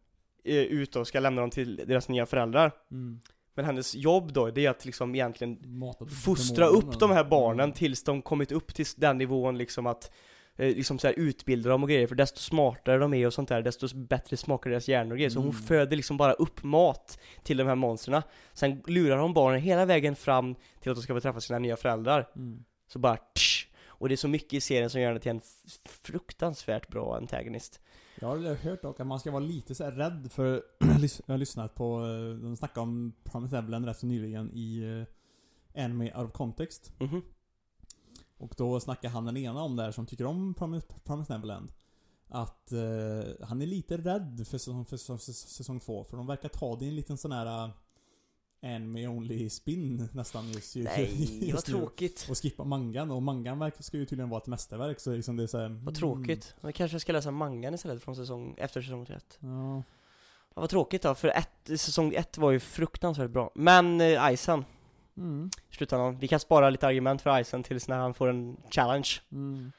eh, ut och ska lämna dem till deras nya föräldrar Mm. Men hennes jobb då, det är att liksom egentligen Mata fostra upp de här barnen Mm. tills de kommit upp till den nivån liksom att eh, liksom så utbilda dem och grejer, för desto smartare de är och sånt där, desto bättre smakar deras hjärnor och grejer. Så hon Mm. föder liksom bara upp mat till de här monstren. Sen lurar hon barnen hela vägen fram till att de ska få träffa sina nya föräldrar. Mm. Så bara tsch, Och det är så mycket i serien som gör henne till en fruktansvärt bra antagonist. Jag har hört dock att man ska vara lite så rädd för Jag har lyssnat på, eh, de snackade om Promised Neverland rätt så nyligen i uh, Anime Out of Context. Mhm. Och då snackar han den ena om det här som tycker om Promised, Promised Neverland. Att eh, han är lite rädd för säsong, för säsong, säsong två. För de verkar ta det i en liten sån här uh, Anime only spin nästan just, just, Nej, vad just nu. tråkigt. Och skippa mangan. Och mangan verkar, ska ju tydligen vara ett mästerverk. Så liksom det är så här, Vad tråkigt. Jag kanske ska läsa mangan istället från säsong, efter säsong 1. Mm, ja. Ja, vad tråkigt då, för ett, säsong 1 var ju fruktansvärt bra. Men eh, Isen, Mm. slutändan, vi kan spara lite argument för Isen tills när han får en challenge. Mm.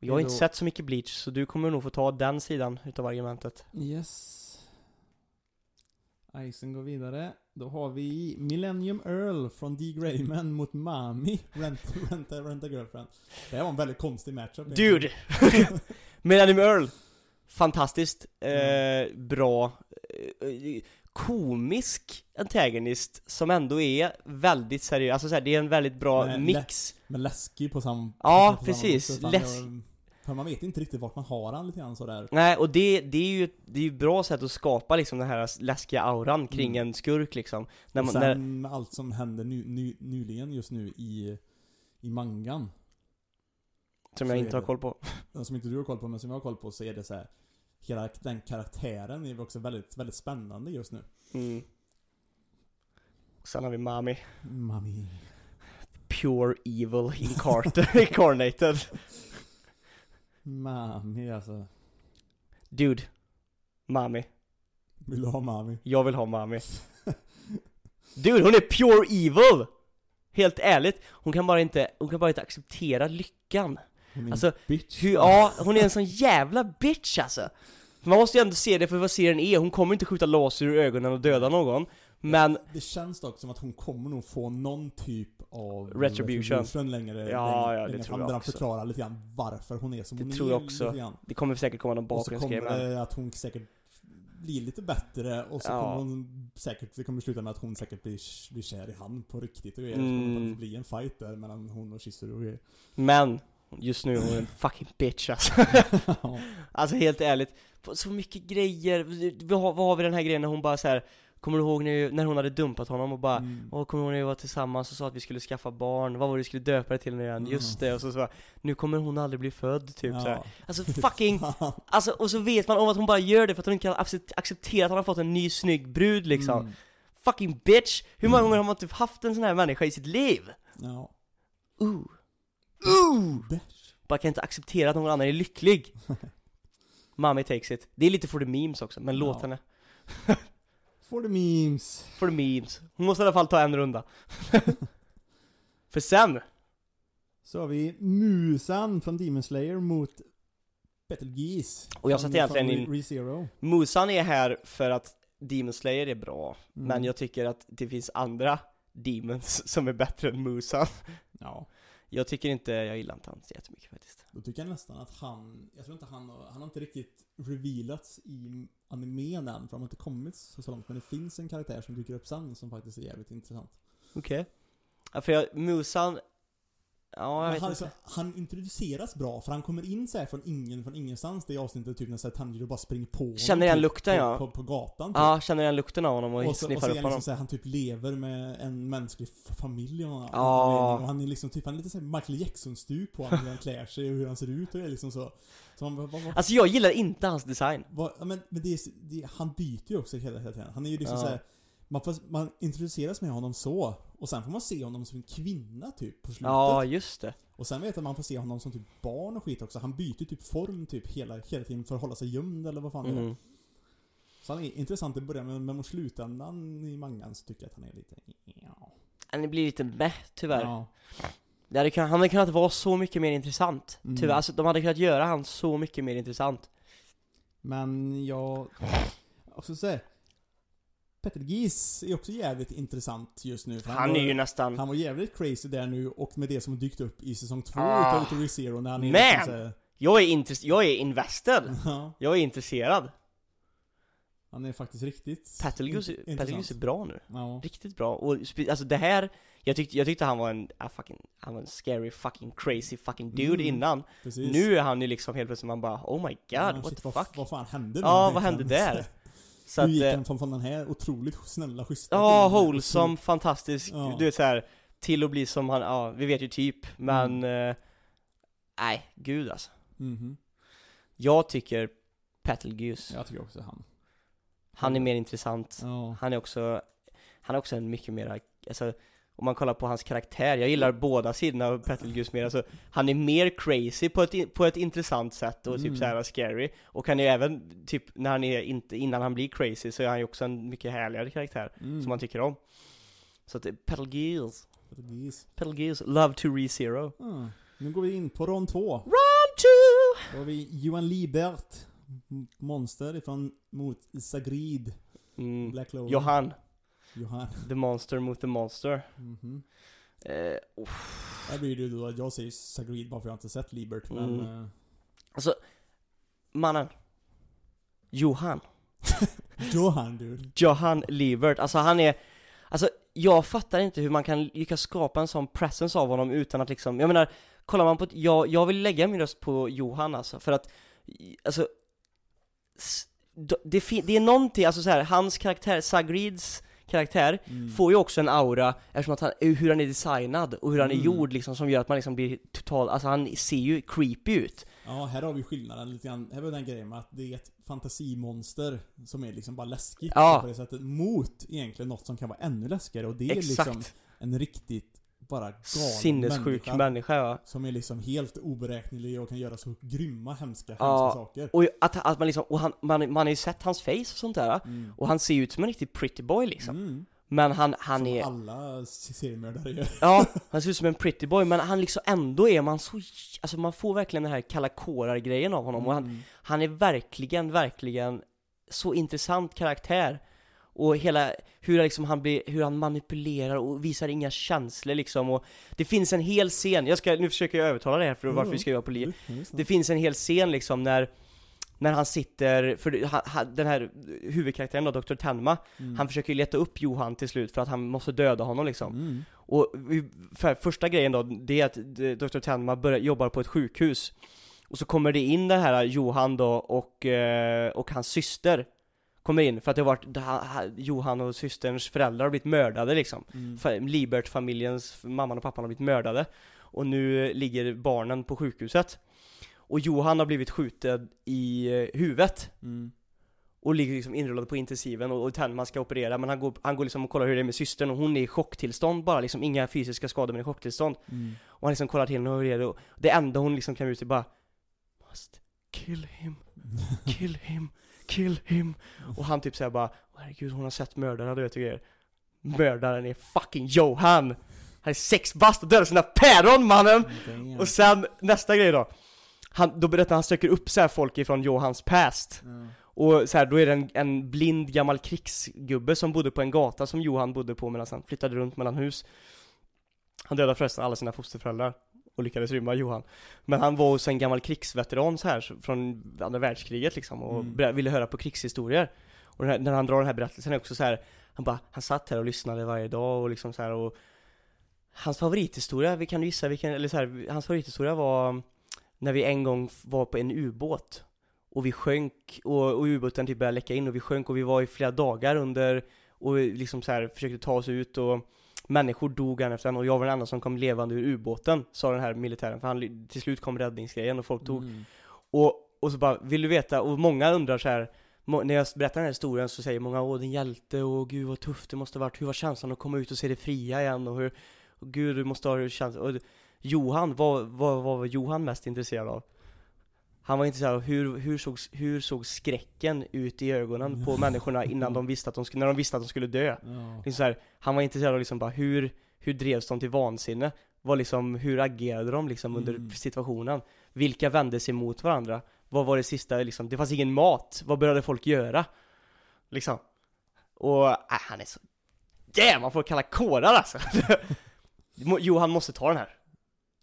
Jag har inte sett så mycket Bleach, så du kommer nog få ta den sidan utav argumentet. Yes. Isen går vidare. Då har vi Millennium Earl från D. Grayman mot Mami. Rent, rent, rent a girlfriend. Det här var en väldigt konstig matchup. Dude! Millennium Earl! Fantastiskt, eh, Mm. bra, eh, komisk antagonist som ändå är väldigt seriös, alltså så här, det är en väldigt bra Men mix. Men läskig på samma... Ja, på samma precis. Fan, Läsk- För man vet inte riktigt vart man har han lite grann sådär. Nej, och det, det är ju det är ju ett bra sätt att skapa liksom den här läskiga auran kring Mm. en skurk liksom. När och man, sen när, allt som händer nu, ny, nyligen just nu i, i mangan. som jag inte har det. koll på. Som inte du har koll på, men som jag har koll på så är det så här. Hela den karaktären är också väldigt, väldigt spännande just nu. Mm. Och sen har vi Mami. Mami. Pure evil incarnate- incarnated. Mami alltså. Dude. Mami. Vill du ha Mami? Jag vill ha Mami. Dude, hon är pure evil! Helt ärligt, hon kan bara inte, hon kan bara inte acceptera lyckan Hon är en Alltså, bitch. Hur, ja, hon är en sån jävla bitch alltså Man måste ju ändå se det för vad serien är, hon kommer inte skjuta laser ur ögonen och döda någon Men, Det känns dock som att hon kommer nog få någon typ av Retribution. längre, Ja, längre, ja, det längre tror fram, där förklarar lite grann varför hon är som Det hon tror är. jag också. det kommer säkert komma någon Och så bakgrundsgrej kommer det att hon säkert blir lite bättre och så Ja. kommer hon säkert, det kommer sluta med att hon säkert blir, blir kär i han på riktigt och grejer. Så Mm. kommer det bli en fight där mellan hon och Chizuru och grejer. Men, just nu är hon en fucking bitch alltså. Alltså helt ärligt, så mycket grejer, vad har vi den här grejen när hon bara så här. Kommer du ihåg när, när hon hade dumpat honom och bara Mm. Åh, kommer du ihåg när vi var tillsammans och sa att vi skulle skaffa barn? Vad var det vi skulle döpa det till nu igen? Mm. Just det, och så, så bara, Nu kommer hon aldrig bli född, typ så här. Ja. Alltså fucking. Alltså, och så vet man om att hon bara gör det för att hon inte kan accept- acceptera att han har fått en ny snygg brud liksom Mm. Fucking bitch! Hur många Mm. gånger har man typ haft en sån här människa i sitt liv? Ja. Ooh. Ooh! Bitch. Bara kan inte acceptera att någon annan är lycklig Mommy takes it. Det är lite for the memes också, men låt Ja. henne. For the memes. For the memes. Hon måste i alla fall ta en runda. för sen, Så har vi Musan från Demon Slayer mot Betelgeuse. Och jag från- satt egentligen in- ReZero. Musan är här för att Demon Slayer är bra, Mm. men jag tycker att det finns andra Demons som är bättre än Musan. Ja. Jag tycker inte, jag gillar inte han så jättemycket faktiskt. Då tycker jag nästan att han, jag tror inte han har, han har inte riktigt revealats i animen än, för de har inte kommit så, så långt. Men det finns en karaktär som dyker upp sen som faktiskt är jävligt intressant. Okej. Ja, för jag, Musan, ja jag vet han, inte. så, han introduceras bra, för han kommer in så från ingen, från ingenstans, det avsnittet typ när Tanjiro bara springer på honom, Känner igen typ, lukten, på, ja. på, på gatan typ. Ja, känner igen lukten av honom och, Och så, och sniffar så är upp han honom. liksom så här, han typ lever med en mänsklig familj och, Ja. och han är liksom typ, han är lite såhär Michael Jackson-stuk på honom, hur han klär sig och hur han ser ut och är liksom så. så man, vad, vad, vad, Alltså jag gillar inte hans design. men, men det, är- det, han byter ju också hela, hela tiden. Han är ju liksom Ja. så här, man, får, man introduceras med honom så, och sen får man se honom som en kvinna typ på slutet. Ja, just det. Och sen vet jag att man får se honom som typ barn och skit också. Han byter typ form typ hela, hela tiden för att hålla sig gömd eller vad fan det är. Mm. Så han är intressant i början, men, men mot slutändan i mangan så tycker jag att han är lite... Ja. Han blir lite meh, tyvärr. Ja. Det hade kunnat, han hade kunnat vara så mycket mer intressant. Mm. Tyvärr, alltså de hade kunnat göra han så mycket mer intressant. Men jag... också säga Petter Gies är också jävligt intressant just nu. Han var, är ju nästan... Han var jävligt crazy där nu och med det som dykt upp i säsong två Ah. utav utav Zero när han är Man! liksom här- Jag är intress- jag är invested. Ja, Jag är intresserad. han är faktiskt riktigt Petelgus. Petelgus är bra nu. Ja. Riktigt bra. Och alltså det här, jag tyckte, jag tyckte han var en, ah, fucking, han var en scary fucking crazy fucking dude Mm, innan. Precis. Nu är han ju liksom helt plötsligt man bara oh my god, Ja, what shit, the vad, fuck? Vad fan hände Ja, med vad hände där? Så Hur gick han från, från den här otroligt snälla, schyssta ja, wholesome, fantastisk, Ja. du vet såhär, till att bli som han, ja, vi vet ju typ, men, Mm. eh, nej, gud alltså. Mhm. Jag tycker Petelgus, Jag tycker också han. han är mer intressant. Ja. Han är också, han är också en mycket mer, alltså om man kollar på hans karaktär, jag gillar båda sidorna av Petelgus mer, alltså Han är mer crazy på ett, på ett intressant sätt och typ Mm. såhär scary Och han är även, typ när han är inte, innan han blir crazy så är han ju också en mycket härligare karaktär Mm. som man tycker om Så att Petter Gies. Petelgeuse, Love to Re-Zero Ah. Nu går vi in på rond två. Run to! Då har vi Johan Libert. Monster ifrån mot Sagrid. Mm. Black Clover. Johan, Johan. the monster mot the monster Mhm. eh, uff. Här blir det ju då att jag säger Sagrid bara för jag har inte sett Libert, men... Mm. eh, Alltså, mannen Johan Johan dude. Johan Liebert, alltså han är Alltså jag fattar inte hur man kan lyckas skapa en sån presence av honom utan att liksom, jag menar Kollar man på, jag, jag vill lägga min röst på Johan alltså, för att Alltså det, det är någonting, alltså så här, hans karaktär, Sagrids karaktär Mm. får ju också en aura eftersom att han, hur han är designad och hur han är Mm. gjord liksom som gör att man liksom blir total, alltså han ser ju creepy ut Ja, här har vi skillnaden lite grann. Här var den grejen med att det är ett fantasimonster som är liksom bara läskigt Ja. på det sättet. Mot egentligen något som kan vara ännu läskigare och det är Exakt, liksom en riktigt bara galen sinnessjuk människa. människa ja Som är liksom helt oberäknelig och kan göra så grymma, hemska, Ja. hemska saker. Och att, att man liksom, och han, man, man har ju sett hans face och sånt där Mm. Och han ser ju ut som en riktig pretty boy liksom Mm. Men han, han Som är, alla seriemördare gör. ja, han ser ut som en pretty boy, men han liksom ändå är man så, alltså man får verkligen den här kalla kårar-grejen av honom och han, Mm. han är verkligen, verkligen så intressant karaktär. Och hela, hur liksom han blir, hur han manipulerar och visar inga känslor liksom och Det finns en hel scen, jag ska, nu försöker jag övertala det här för varför vi ska göra på li- det finns en hel scen liksom när när han sitter, för han, han, den här huvudkaraktären då, Dr. Tenma, Mm. han försöker ju leta upp Johan till slut för att han måste döda honom liksom. Mm. Och för, första grejen då, det är att eh, Dr. Tenma börjar, jobbar på ett sjukhus. Och så kommer det in den här Johan då och, eh, och hans syster kommer in för att det har varit, här- här- Johan och systerns föräldrar har blivit mördade liksom. Mm. Fa- Libert-familjens, mamman och pappan har blivit mördade. Och nu ligger barnen på sjukhuset. Och Johan har blivit skjuten i eh, huvudet. Mm. Och ligger liksom inrullad på intensiven och, och Tenman ska operera men han går, han går liksom och kollar hur det är med systern och hon är i chocktillstånd bara liksom, inga fysiska skador men i chocktillstånd. Mm. Och han liksom kollar till henne och hur är det och det enda hon liksom kan ut är bara Must kill him, kill him, kill him Och han typ säger bara "Åh, Herregud hon har sett mördaren du vet och grejer Mördaren är fucking Johan! Han är sex bast och dödar sina päron mannen! Damn. Och sen nästa grej då han, Då berättar han, söker upp så här folk ifrån Johans past Ja. och så här, då är det en, en blind gammal krigsgubbe som bodde på en gata som Johan bodde på medan han flyttade runt mellan hus Han dödade förresten alla sina fosterföräldrar och lyckades rymma Johan. Men han var hos en gammal krigsveteran så här från andra världskriget liksom och Mm. ville höra på krigshistorier. Och här, när han drar den här berättelsen är också så här Han bara, han satt här och lyssnade varje dag och liksom så här och Hans favorithistoria, vi kan gissa vilken, eller så här, hans favorithistoria var När vi en gång var på en ubåt. Och vi sjönk och, och ubåten typ började läcka in och vi sjönk och vi var i flera dagar under och liksom så här försökte ta oss ut och människor dog en efter en och jag var den enda som kom levande ur ubåten sa den här militären för han, till slut kom räddningsgrejen och folk dog Mm. och, och så bara, vill du veta? Och många undrar så här. må- När jag berättar den här historien så säger många åh din hjälte och gud vad tufft det måste ha varit Hur var känslan att komma ut och se det fria igen och hur och Gud du måste ha känslan och Johan, vad, vad, vad var Johan mest intresserad av? Han var intresserad av hur, hur, såg, hur såg skräcken ut i ögonen på människorna innan de visste att de när de visste att de skulle dö Ja. liksom så här, Han var intresserad av liksom bara hur, hur drevs de till vansinne? Vad liksom, hur agerade de liksom under Mm. situationen? Vilka vände sig mot varandra? Vad var det sista liksom? Det fanns ingen mat, vad började folk göra? Liksom Och, äh, han är så Jävlar, man får kalla kårar alltså! Johan måste ta den här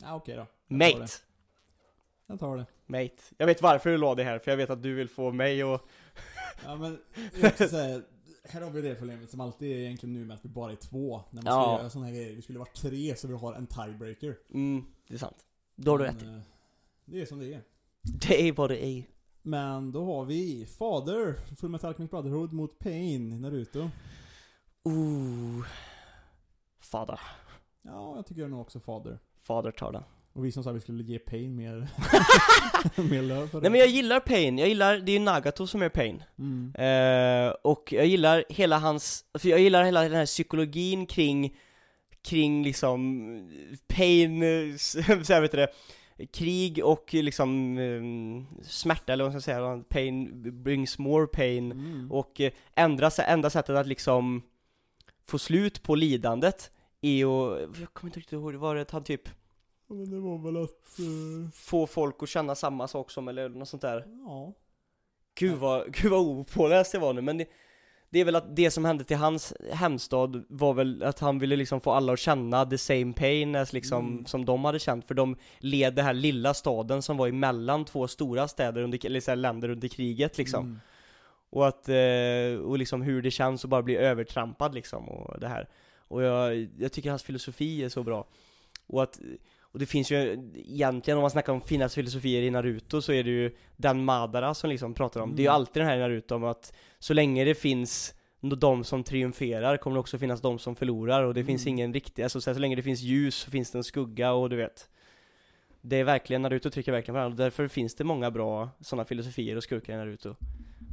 Ja, okej då. Jag tar Mate! Jag tar det. Mate Jag vet varför du la det här, för jag vet att du vill få mig och Ja men, jag säga, här har vi det problemet som alltid är egentligen nu med att vi bara är två. När man ska Ja. göra såna här grejer. Vi skulle vara tre så vi har en tiebreaker. Mm, det är sant Då har du rätt eh, Det är som det är. Det är vad det är Men då har vi Fader, Full Metal Alchemist Brotherhood mot Pain, Naruto. Ooh Fader Ja, jag tycker nog också Fader. Fader tar den Och vi som sa att vi skulle ge Pain mer, mer löv för det. Nej men jag gillar Pain, jag gillar, det är Nagato som är Pain Mm. Eh, och jag gillar hela hans, för jag gillar hela den här psykologin kring, kring liksom pain, så här vet det, krig och liksom eh, smärta eller vad man ska säga, pain brings more pain Mm. och eh, ändra, enda sättet att liksom få slut på lidandet är att, jag kommer inte riktigt ihåg, var det att han typ Men det var väl att... eh, få folk att känna samma sak som eller något sånt där ja. Gud vad, gud vad opåläst jag var nu, men det, det är väl att det som hände till hans hemstad var väl att han ville liksom få alla att känna the same pain as liksom, Mm. som de hade känt, för de led den här lilla staden som var emellan två stora städer, under, eller så här länder under kriget liksom. Mm. Och att, eh, och liksom hur det känns att bara bli övertrampad liksom, och det här. Och jag, jag tycker hans filosofi är så bra. Och att, och det finns ju egentligen om man snackar om fina filosofier i Naruto så är det ju den Madara som liksom pratar om. Det är ju Mm. alltid den här i Naruto om att så länge det finns de som triumferar kommer det också finnas de som förlorar och det finns Mm. ingen riktig, alltså så, här, så länge det finns ljus så finns det en skugga och du vet Det är verkligen, Naruto trycker verkligen på varandra och därför finns det många bra sådana filosofier och skurkar i Naruto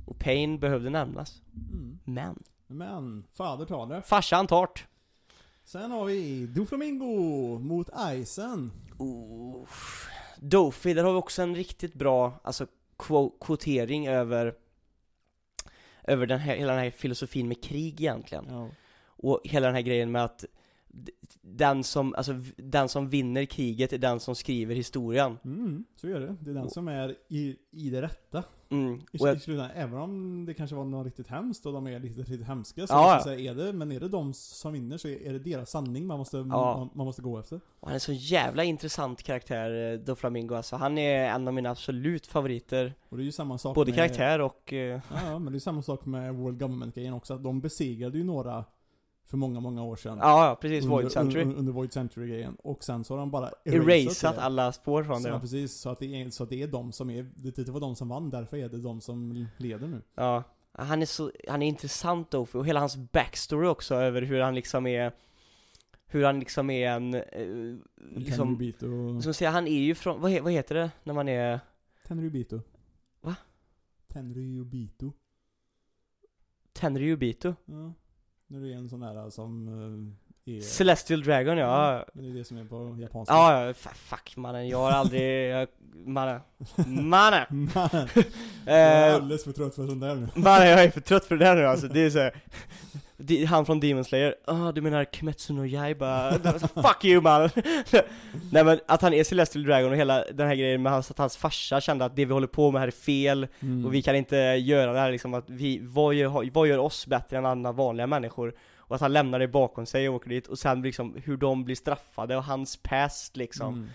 Och Pain behövde nämnas, Mm. men Men, Fader tar det. Farsan tart! Sen har vi Doflamingo mot Isen. Oh. Dofi, där har vi också en riktigt bra, alltså kvotering över Över den här, hela den här filosofin med krig egentligen Ja. Och hela den här grejen med att den som, alltså den som vinner kriget är den som skriver historien. Mm, så är det. Det är den som är i, i det rätta. Mm. I, i slutändan, även om det kanske var något riktigt hemskt och de är lite, riktigt hemska så, Ja, så är det, men är det de som vinner så är det deras sanning man måste, Ja. man, man måste gå efter. och han är en så jävla intressant karaktär, eh, Doflamingo alltså. Han är en av mina absolut favoriter. Och det är ju samma sak Både med, karaktär och... eh, Ja, ja, men det är samma sak med World Government-grejen också, de besegrade ju några för många, många år sedan. Ja, precis. under, Void Century. Under, under Void Century-grejen. Och sen så har de bara Erasat det. alla spår från Så, det. ja, precis, så att, det är, så att det är de som är, det, var de som vann, därför är det de som leder nu. ja. Han är så, han är intressant då, och hela hans backstory också över hur han liksom är Hur han liksom är en, eh, liksom, och... som säger, han är ju från, vad, he, vad heter det när man är Tenrybito. Va? Tenrybito. Tenryubito? Ja. När du är en sån där som eh, är... Celestial Dragon ja, Men det är det som är på japanska. ja, ja, fuck mannen, jag har aldrig, jag, mannen, mannen! Man, jag är Eh, alldeles för trött för sånt där nu. mannen jag är för trött för det där nu alltså, det är så här, det- han från Demon Slayer, ah du menar Kimetsu no Yaiba? Fuck you man! Nej men att han är Celestial Dragon och hela den här grejen med hans, att hans farsa kände att det vi håller på med här är fel Mm. och vi kan inte göra det här liksom att vi, vad gör, vad gör oss bättre än andra vanliga människor? Och att han lämnar det bakom sig och åker dit och sen liksom hur de blir straffade och hans past liksom Mm.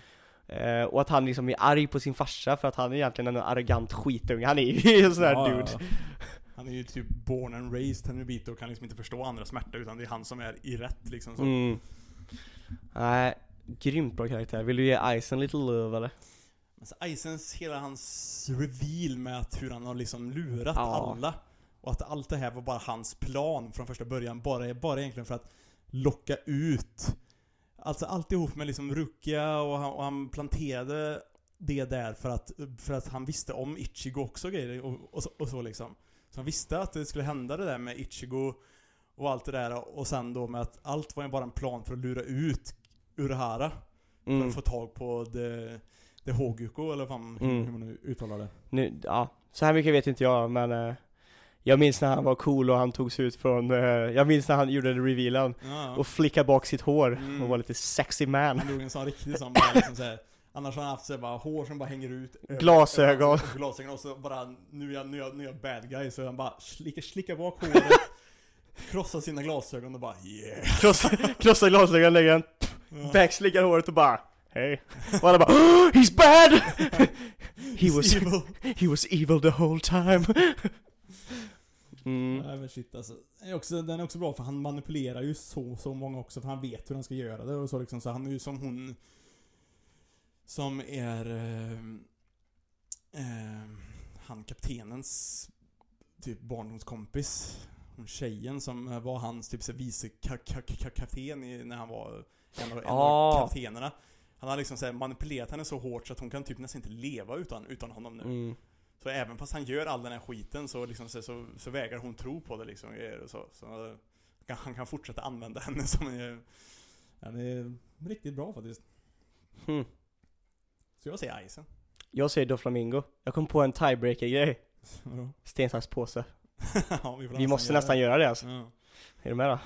Eh, och att han liksom är arg på sin farsa för att han är egentligen en arrogant skitunge, han är ju en sån här Ja, dude. Han är ju typ born and raised Tenrybito och kan liksom inte förstå andra smärta utan det är han som är i rätt liksom. Så. mm. Nej, grymt bra karaktär. Vill du ge Ice en little love eller? Alltså Icens, hela hans reveal med att hur han har liksom lurat Ja. alla. Och att allt det här var bara hans plan från första början. Bara, bara egentligen för att locka ut. Alltså alltihop med liksom Rukia och han, och han planterade det där för att, för att han visste om Ichigo också grejer och, och, så, och så liksom. Han visste att det skulle hända det där med Ichigo och allt det där och sen då med att allt var ju bara en plan för att lura ut Urahara. För Mm. att få tag på det, det Hoguko eller vad fan, Mm. hur man nu uttalar det. Nu, ja, så här mycket vet inte jag men eh, Jag minns när han var cool och han togs ut från, eh, jag minns när han gjorde revealen Ja, och flickade bak sitt hår Mm. och var lite sexy man Han drog en sån riktig sån bara liksom så här. Annars har han haft så bara hår som bara hänger ut Glasögon. över Glasögon och så bara Nu är jag, nu är jag, nu är jag bad guy så han bara slickar, slickar bak håret Krossar sina glasögon och bara yeah Krossa, krossa glasögonen, lägger den, Ja. backslickar håret och bara Hej Och alla bara "Oh, He's bad! He was, evil. he was evil the whole time mm. Nej men shit alltså. Den är, också, den är också bra för han manipulerar ju så, så många också för han vet hur han ska göra det och så liksom. Så han är ju som hon som är eh, eh, han kaptenens typ barndomskompis. Hon tjejen som var hans typ så vice ka, ka, ka, kapten när han var en av, en av Ah. kaptenerna. Han har liksom så manipulerat henne så hårt så att hon kan typ nästan inte leva utan, utan honom nu. Mm. Så även fast han gör all den här skiten så, liksom, så, så, så vägrar hon tro på det liksom. och Så, så, han kan fortsätta använda henne som en... Ja, det är riktigt bra faktiskt. Hmm. Så jag säger Isen. Jag säger Doflamingo Jag kom på en tiebreaker-grej? Sten, sax, påse ja, vi, Vi måste nästan göra det alltså Ja. Är du med då?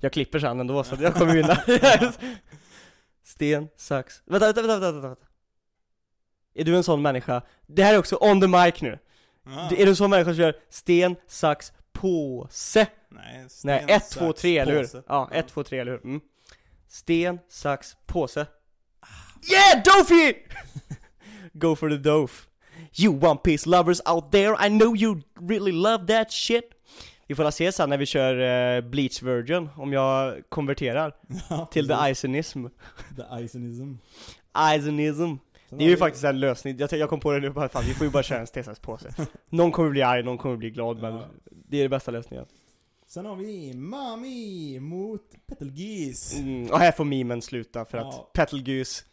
Jag klipper sen ändå så jag kommer vinna Sten, sax, vänta, vänta, vänta, vänta, vänta Är du en sån människa? Det här är också on the mic nu Ja. Är du en sån människa som gör sten, sax, påse? Nej, sten, Nej, ett, sax, två, tre, eller hur? påse. Ja, ett, två, tre, eller hur? Mm. Sten, sax, påse Yeah, Dofi! Go for the dof You One Piece lovers out there, I know you really love that shit Vi får se sen när vi kör eh, Bleach Virgin, om jag konverterar Ja, till the. Isonism The Isonism. Isonism Det är ju faktiskt en lösning, jag, jag kom på det nu bara, fan vi får ju bara köra en sten, sax, påse Någon kommer bli arg, någon kommer bli glad, men Ja. det är den bästa lösningen Sen har vi Mami mot Petelgis. mm, Och här får memen sluta för Ja. att Petal Goose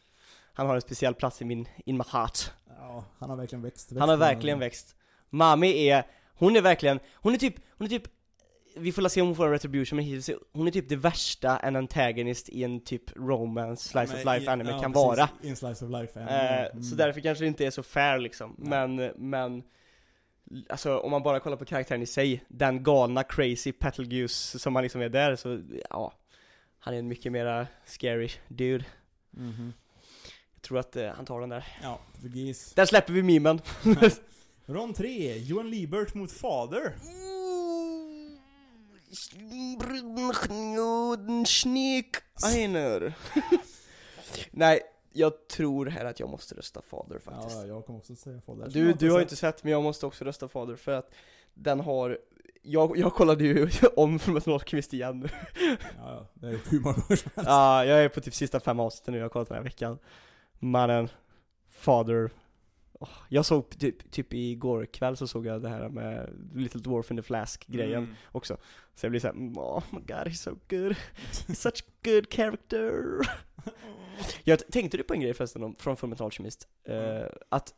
Han har en speciell plats i min, in my heart Ja, han har verkligen växt. Han har verkligen växt. Mami är, hon är verkligen, hon är typ, hon är typ vi får se om hon får en retribution men hittills, hon är typ det värsta en antagonist i en typ romance, slice Men of life i- anime ja, kan precis, vara. I en slice of life anime. Eh, Mm. Så därför kanske det inte är så fair liksom, Nej. men, men Alltså om man bara kollar på karaktären i sig, den galna crazy Petalgoose som han liksom är där, så ja Han är en mycket mera scary dude Mhm. Jag tror att eh, han tar den där Ja, Portugis. Där släpper vi memen Rond 3, Johan Liebert mot Fader. Einer Nej, jag tror här att jag måste rösta fader faktiskt Ja, jag kommer också säga Fader. Du, du har inte sett, men jag måste också rösta fader för att den har jag, jag kollade ju om från ett igen nu Ja, ja, det är hur många gånger som helst. Ja, jag är på typ sista fem avsnitten nu, jag har kollat den här veckan Mannen, fader Åh, Jag såg typ, typ igår kväll så såg jag det här med Little Dwarf in the Flask grejen Mm. också Så jag blir såhär, oh my god he's so good He's such good character Jag tänkte du på en grej förresten om, från Fullmetal Alchemist? Eh, att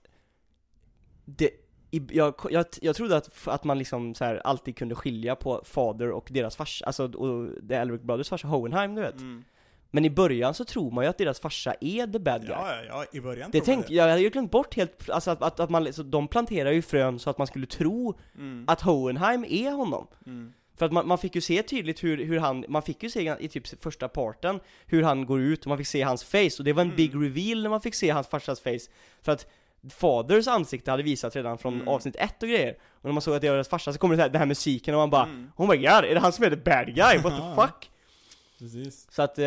det, i, jag, jag, jag trodde att, att man liksom så här alltid kunde skilja på fader och deras farsa, alltså och The Elric Brothers farsa Hohenheim du vet Mm. Men i början så tror man ju att deras farsa är the bad guy Ja, ja, ja, i början Det tror man tänkte jag, hade ju glömt bort helt, alltså att, att, att man, så de planterar ju frön så att man skulle tro Mm. att Hohenheim är honom Mm. för att man, man fick ju se tydligt hur, hur han, man fick ju se i typ första parten hur han går ut och man fick se hans face och det var en Mm. big reveal när man fick se hans farsas face För att Faders ansikte hade visats redan från Mm. avsnitt ett och grejer Och när man såg att det var deras farsa så kommer det här, den här musiken och man bara Mm. Oh my god, är det han som är the bad guy? What the fuck? Precis. Så att, eh,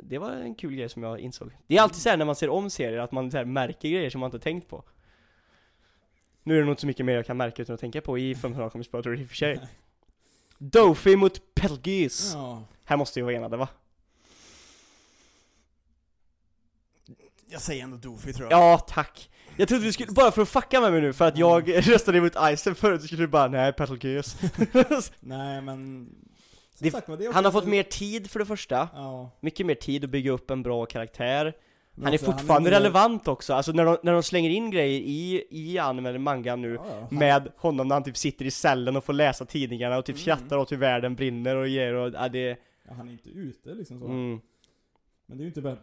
det var en kul grej som jag insåg Det är alltid så här när man ser om serier, att man så här märker grejer som man inte tänkt på Nu är det nog inte så mycket mer jag kan märka utan att tänka på i Fullmetal Alchemist Brotherhood i och för sig Dofi mot Pelgis Ja. Här måste ju vara enade va? Jag säger ändå Doofy tror jag. Ja, tack! Jag trodde du skulle, bara för att fucka med mig nu, för att jag röstade emot Isen förut, så skulle du bara nej, Pelgis Nej men... Det- sagt, det Han har fått mer tid för det första Ja. Mycket mer tid att bygga upp en bra karaktär Men Han är fortfarande mer- relevant också, alltså när de, när de slänger in grejer i, i anime eller manga nu Ja, ja. Han- Med honom när han typ sitter i cellen och får läsa tidningarna och typ Mm. skrattar åt hur världen brinner och ger och, ja det, Ja, han är inte ute liksom så. mm. Men det är ju inte bara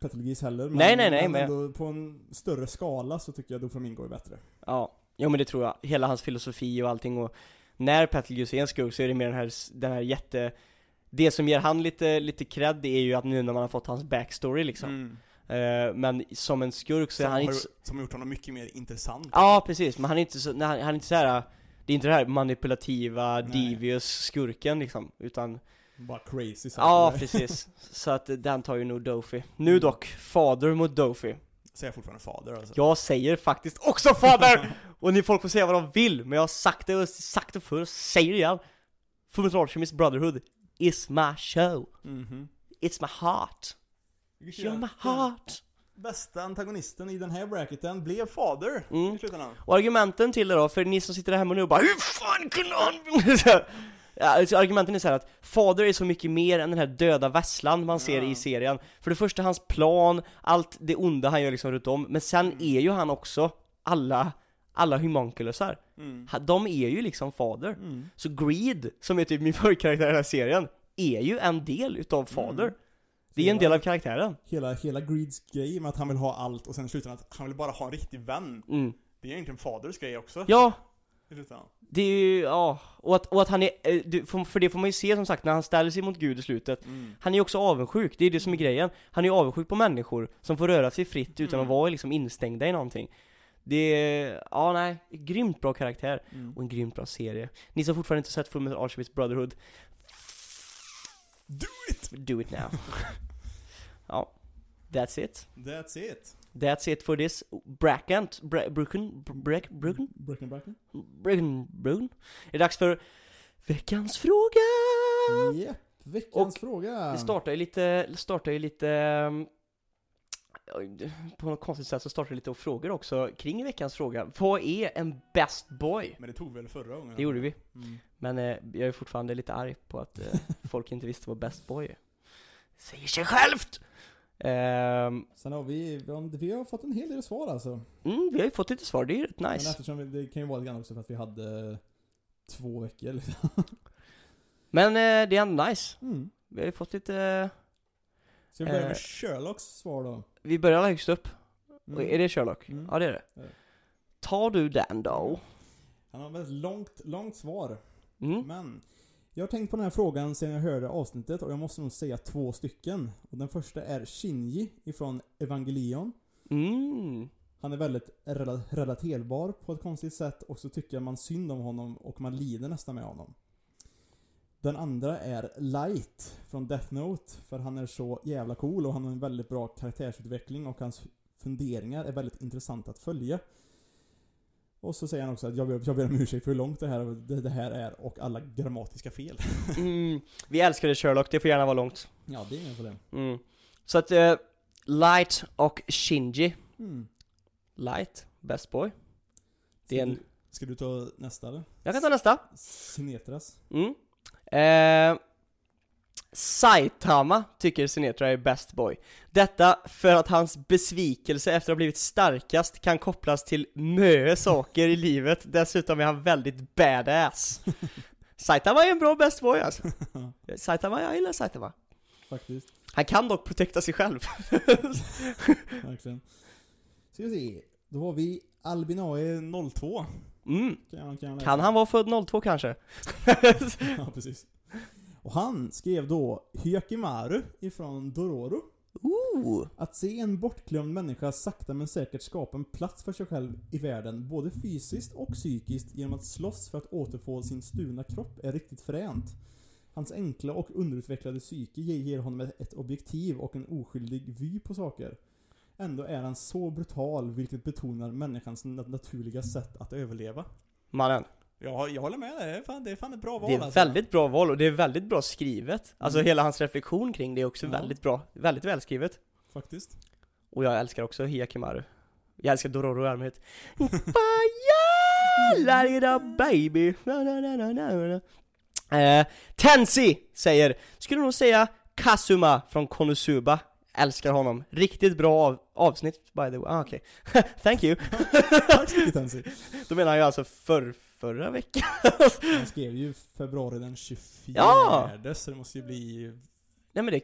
Petrologis heller. Men, Nej, nej, nej, men men- ändå på en större skala så tycker jag Doflamingo är bättre. Ja, jo men det tror jag. Hela hans filosofi och allting och när Petlgus är en skurk så är det mer den här, den här jätte Det som ger han lite, lite cred det är ju att nu när man har fått hans backstory liksom Mm. Eh, Men som en skurk så är Som, han har, inte så, som har gjort honom mycket mer intressant. Ja precis, men han är inte så, nej, han han är inte så här. Det är inte det här manipulativa, Nej. devious skurken liksom, utan Bara crazy så Ja precis, så att den tar ju nog Dofi Nu Mm. dock, fader mot Dofi Säger jag fortfarande fader alltså. Jag säger faktiskt också fader! och ni folk får säga vad de vill, men jag har sagt det och sagt det förr, säger det igen Fullmetal Alchemist Brotherhood is my show Mhm. It's my heart You're my heart Bästa antagonisten i den här bracketen blev fader Mm. i slutändan. Och argumenten till det då, för ni som sitter där hemma nu och bara Hur fan kunde han? Alltså, argumenten är så här att Fader är så mycket mer än den här döda vässlan man ser i serien För det första hans plan, allt det onda han gör liksom runt om Men sen Mm. är ju han också alla, alla homunculusar Mm. De är ju liksom fader Mm. Så Greed, som är typ min favoritkaraktär i den här serien Är ju en del utav fader Mm. Det är en del av karaktären Hela, hela Greeds grej med att han vill ha allt Och sen i slutändan att han vill bara ha en riktig vän. mm. Det är egentligen faders grej också. Ja, Det är ju, ja Och att, och att han är, eh, för för det får man ju se som sagt när han ställer sig mot Gud i slutet Mm. Han är ju också avundsjuk, det är det som är grejen Han är ju avundsjuk på människor som får röra sig fritt utan Mm. att vara liksom instängda i någonting Det är, ja nej, grymt bra karaktär Mm. och en grymt bra serie Ni som fortfarande inte sett Fullmetal Alchemist Brotherhood Do it! Do it now Ja, that's it That's it. That's it for this bracket, bra, bruken, brek, bruken, Breaking Bracken? bruken, bruken Det är dags för veckans fråga! Japp, veckans Och fråga. Det startar ju lite, startar ju lite oj, På något konstigt sätt så startar det lite frågor också kring veckans fråga Vad är en best boy? Men det tog väl förra gången? Det gjorde vi, Mm. men eh, jag är fortfarande lite arg på att eh, folk inte visste vad best boy är Säger sig självt! Ehm, Sen har vi, vi har- fått en hel del svar alltså. mm, vi har ju fått lite svar, det är ju rätt Men nice eftersom vi, det kan ju vara lite grann också för att vi hade två veckor liksom. Men eh, det är ändå nice, Mm. vi har ju fått lite Ska vi börja Eh. med Sherlocks svar då? Vi börjar högst upp, Mm. Är det Sherlock? Mm. Ja det är det Ja. Tar du den då? Han har ett väldigt långt, långt svar. Mm. Men jag har tänkt på den här frågan sedan jag hörde avsnittet och jag måste nog säga två stycken. Och den första är Shinji ifrån Evangelion. Mm. Han är väldigt rela- relaterbar på ett konstigt sätt och så tycker man synd om honom och man lider nästan med honom. Den andra är Light från Death Note, för han är så jävla cool och han har en väldigt bra karaktärsutveckling och hans funderingar är väldigt intressanta att följa. Och så säger han också att jag ber, jag ber om ursäkt för hur långt det här, det, det här är och alla grammatiska fel. Mm. Vi älskar det Sherlock, det får gärna vara långt. Ja, det är inget problem. Mm. Så att, eh, Light och Shinji. Mm. Light, best boy. Det är en- du, ska du ta nästa eller? Jag kan ta nästa. Sinetras. Mm. Eh, Saitama tycker Sinetra är best boy. Detta för att hans besvikelse efter att ha blivit starkast kan kopplas till mö saker i livet. Dessutom är han väldigt badass. Saitama är en bra best boy alltså. Saitama, jag gillar Saitama. Faktiskt. Han kan dock protekta sig själv. Verkligen. Ska vi se. Då har vi Albinae 02. Mm. Kan, kan? Kan han vara född 02 kanske? ja, precis. Och han skrev då Hyakimaru ifrån Dororo. Ooh. Att se en bortglömd människa sakta men säkert skapa en plats för sig själv i världen, både fysiskt och psykiskt, genom att slåss för att återfå sin stulna kropp är riktigt fränt. Hans enkla och underutvecklade psyke ger honom ett- objektiv och en oskyldig vy på saker. Ändå är han så brutal, vilket betonar människans nat- naturliga sätt att överleva. Mannen. Ja, jag håller med. Det är fan, det är fan ett bra val Det är alltså. väldigt bra val och det är väldigt bra skrivet. Alltså Mm. hela hans reflektion kring det är också Ja. väldigt bra. Väldigt välskrivet. Faktiskt. Och jag älskar också Hiyakimaru. Jag älskar Dororo i allmänhet. Fire! Baby! Na, na, na, na, na, na. Eh, Tensi säger, skulle nog säga Kazuma från Konosuba. Älskar honom. Riktigt bra av, avsnitt by the way. Ah, okej. Thank you. Tack så mycket Tensi. Då menar jag alltså för, förra veckan. Han skrev ju februari den 24 Ja! så det måste ju bli Nej men det,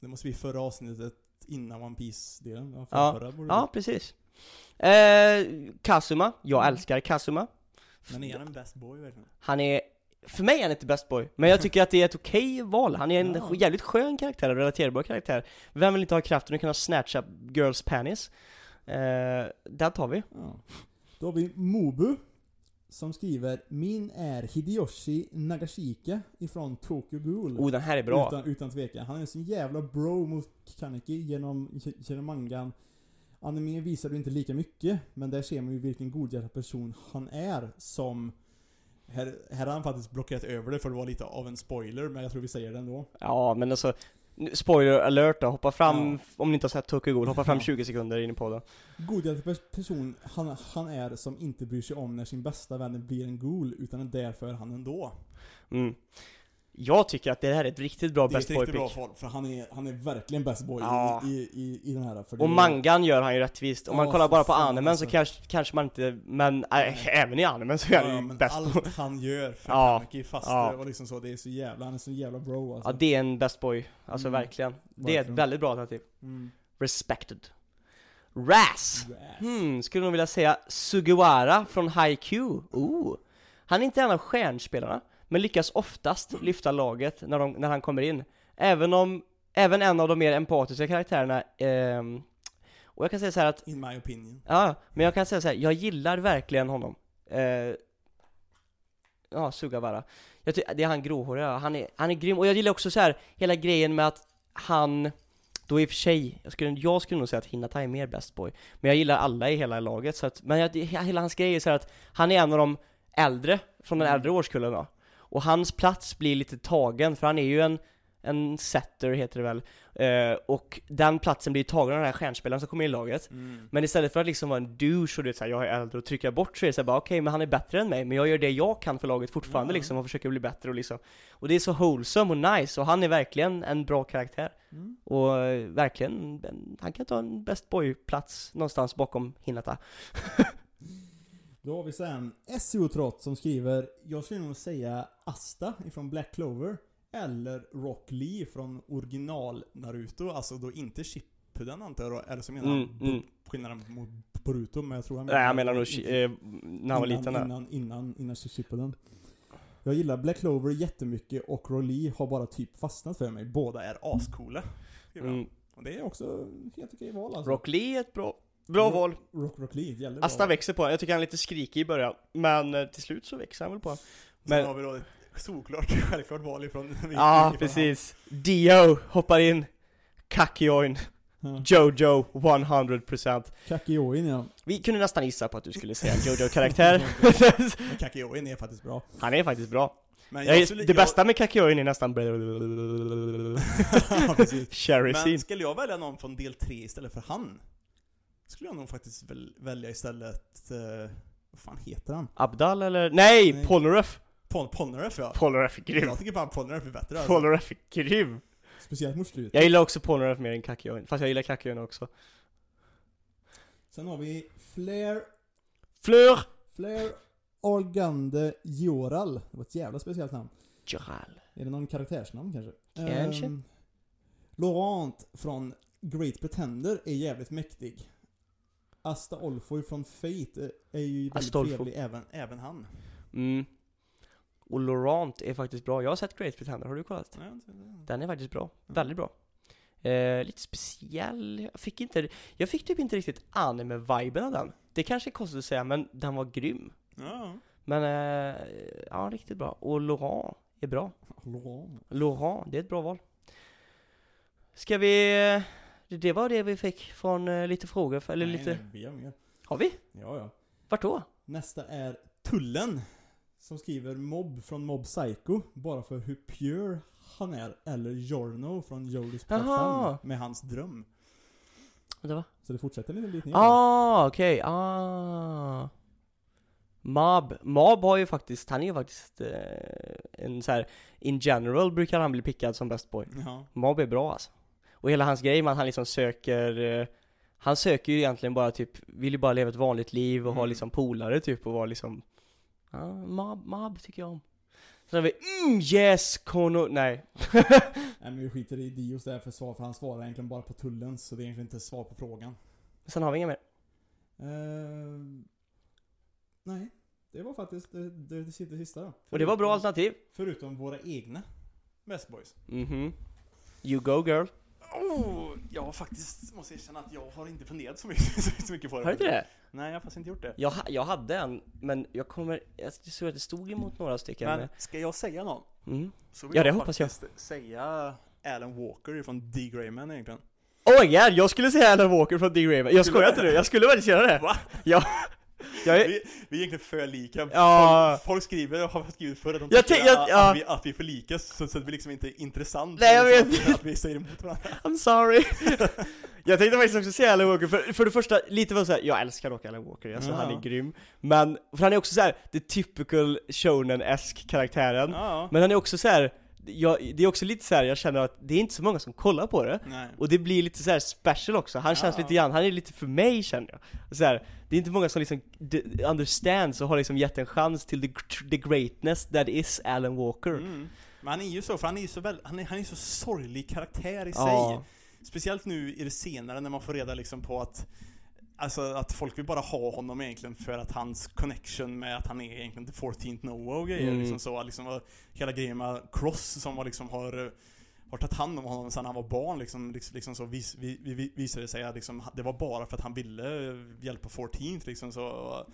Det måste bli förra avsnittet innan One Piece-delen. Ja, Ja. ja precis. Eh, Kazuma, jag Mm. älskar Kazuma. Men är han en best boy verkligen? Han är, för mig är han inte best boy, men jag tycker att det är ett okej val. Han är en Ja. jävligt skön karaktär, en relaterbar karaktär. Vem vill inte ha kraften att kunna snatcha girls panties? Eh, där tar vi. Ja. Då har vi Mobu. Som skriver Min är Hideyoshi Nagashika ifrån Tokyo Ghoul. Oh, den här är bra. Utan, utan tvekan. Han är en sån jävla bro mot Kaneki genom, genom mangan. Anime visar du inte lika mycket, men där ser man ju vilken godhjärtad person han är som... Här, här har han faktiskt blockerat över det för det var lite av en spoiler, men jag tror vi säger det ändå. Ja, men alltså, spoiler alert då, hoppa fram, Ja. om ni inte har sett Tokyo Ghoul, hoppa fram Ja. 20 sekunder in i podden. Godhjärtad pers- person han, han är som inte bryr sig om när sin bästa vän blir en ghoul, utan är där för han ändå. Mm. Jag tycker att det här är ett riktigt bra Det är best ett boy riktigt bra pick. val, för han är, han är verkligen best boy Ja. i, i, i, den här. För Och är- mangan gör han ju rättvist. Om man Ja, kollar bara på animen alltså. så kanske, kanske man inte, men äh, även i animen så är han Ja, ju men best boy. allt han gör för Ja. Kaneki fast Ja. var liksom så, det är så jävla, han är så jävla bro alltså. Ja det är en best boy, alltså Mm. verkligen. Det är ett väldigt bra alternativ. Mm. Respected. Ras! Hmm, skulle nog vilja säga Sugawara från Haikyuu. Oh. Han är inte en av stjärnspelarna, men lyckas oftast lyfta laget när, de, när han kommer in. Även om, även en av de mer empatiska karaktärerna, ehm, och jag kan säga så att In my opinion. Ja, men jag kan säga så här, jag gillar verkligen honom. Eh, ja, Sugawara. Jag det är han gråhåriga, han är, han är grym. Och jag gillar också så här hela grejen med att han, då i och för sig, jag skulle, jag skulle nog säga att Hinata är mer best boy. Men jag gillar alla i hela laget, så att, men jag, hela hans grej är så att han är en av de äldre, från den äldre årskullen då. Och hans plats blir lite tagen, för han är ju en, en setter heter det väl. Eh, och den platsen blir tagen av den här stjärnspelaren som kommer in i laget. Mm. Men istället för att liksom vara en douche och du vet såhär, jag är äldre och trycka bort så är det såhär bara okej, men han är bättre än mig, men jag gör det jag kan för laget fortfarande Ja. liksom och försöker bli bättre och liksom Och det är så wholesome och nice och han är verkligen en bra karaktär Mm. Och eh, verkligen, en- han kan ta en best boy-plats någonstans bakom Hinata Då har vi sen SEO Trott som skriver Jag skulle nog säga Asta ifrån Black Clover Eller Rock Lee från original Naruto Alltså då inte Shippuden antar jag då, eller så menar Mm, han mm. skillnaden mot Boruto, men jag tror han Nej jag menar nog eh, när han var innan, liten där. Innan, innan, innan Shippuden. Jag gillar Black Clover jättemycket och Rolly har bara typ fastnat för mig. Båda är ascoola. Mm. Och det är också helt okej val alltså. Rock Lee är ett bra, bra Rock- val. Rock, Rock jävligt bra. Asta växer på. Jag tycker han är lite skrikig i början. Men eh, till slut så växer han väl på. Sen Men- har vi då ett solklart, självklart val ifrån... Ja, precis. Dio hoppar in. Kakioin. Ja. Jojo 100%. Kakioin ja. Vi kunde nästan gissa på att du skulle säga Jojo-karaktär. han. Kakioin är faktiskt bra. han är faktiskt bra. Men Jag, skulle- det bästa med Kakioin är nästan ja. Cherry Men skulle jag välja någon från del 3 istället för han? Skulle jag nog faktiskt väl, välja istället... Eh, vad fan heter han? Abdal eller? Nej! Nej. Polnareff! Pol Polnareff ja. Polnareff är grym. Jag tycker fan Polnareff är bättre alltså. Polnareff är grym. Speciellt mot slutet. Jag gillar också Polnareff mer än Kakioin. Fast jag gillar Kakioin också. Sen har vi Flair, Fleur! Flair Organde Joral. Det var ett jävla speciellt namn. Joral. Är det någon karaktärsnamn kanske? Kanske. Ehm, Laurent från Great Pretender är jävligt mäktig. Asta Olfoy från Fate är ju väldigt trevlig. Även, även han. Mm. Och Laurent är faktiskt bra. Jag har sett Great Pretender, har du kollat? Det- Den är faktiskt bra. Ja. Väldigt bra. Eh, lite speciell. Jag fick inte, jag fick typ inte riktigt anime-viben av den. Det kanske är konstigt att säga, men den var grym. Ja. Men, eh, ja riktigt bra. Och Laurent är bra. Laurent. Laurent, det är ett bra val. Ska vi... Det var det vi fick från eh, lite frågor, eller Nej, lite... vi har mer. Har vi? Ja, ja. Vart då? Nästa är Tullen. Som skriver Mob från Mob Psycho. Bara för hur pure han är. Eller Jorno från Jodis Jaha. Med hans dröm. Det var? Så det fortsätter lite, lite ner. Ah, okej, ah. Mob, Mob har ju faktiskt, han är ju faktiskt eh, en så här in general brukar han bli pickad som best boy. Ja. Mob är bra alltså. Och hela hans grej att han liksom söker, eh, han söker ju egentligen bara typ, vill ju bara leva ett vanligt liv och ha Mm. liksom polare typ och vara liksom, ja, mob, mob tycker jag om. Sen har vi, mm, yes, Kono, nej. Nej men vi skiter i Dios där för svar, för han svarar egentligen bara på tullen. Så det är egentligen inte svar på frågan. Sen har vi inga mer. Eh, nej. Det var faktiskt det, det, det, sista då. Och det var bra Förutom- alternativ. Förutom våra egna Best Boys. Mhm. You go girl. Oh, jag har faktiskt, måste erkänna att jag har inte funderat så mycket, så mycket på det. Har du inte det? Nej, jag har faktiskt inte gjort det. Jag, jag hade en, men jag kommer, jag såg att det stod emot några stycken. Men ska jag säga någon? mm. Så vill Ja, det jag hoppas jag. säga Alan Walker från D. Grayman egentligen. Oh my god, jag skulle säga Alan Walker från D. Raven. Jag skojar inte nu, jag skulle faktiskt göra det. Va? Ja. Jag är, Vi, vi är egentligen för lika. Ja. Folk, folk skriver, har skrivit förr att de Jag tycker att, ja. att, vi, att vi är för lika, så, så att vi liksom inte är intressant. Nej, jag vet. Att vi säger emot varandra. I'm sorry. jag tänkte faktiskt också säga Alan Walker, för, för det första, lite var så här, jag älskar dock Alan Walker, alltså Ja. han är grym. Men, för han är också så här, the typical shonen-esk karaktären. Men han är också så här. Jag, det är också lite så här, jag känner att det är inte så många som kollar på det. Nej. Och det blir lite så här special också, han känns Ja. lite grann, han är lite för mig känner jag. Så här, det är inte många som liksom understands och har liksom gett en chans till the, the greatness that is Alan Walker. Mm. Men han är ju så, för han är ju så väl, han är, han är så sorglig karaktär i sig. Ja. Speciellt nu i det senare när man får reda liksom på att Alltså att folk vill bara ha honom egentligen för att hans connection med att han är egentligen the 14th Noah och grejer Mm. liksom så, liksom hela grejen med Cross som var liksom har har tagit hand om honom sedan han var barn liksom, liksom, liksom så vis, vi, vi, vi, visade det sig att liksom, det var bara för att han ville hjälpa 14th liksom så och,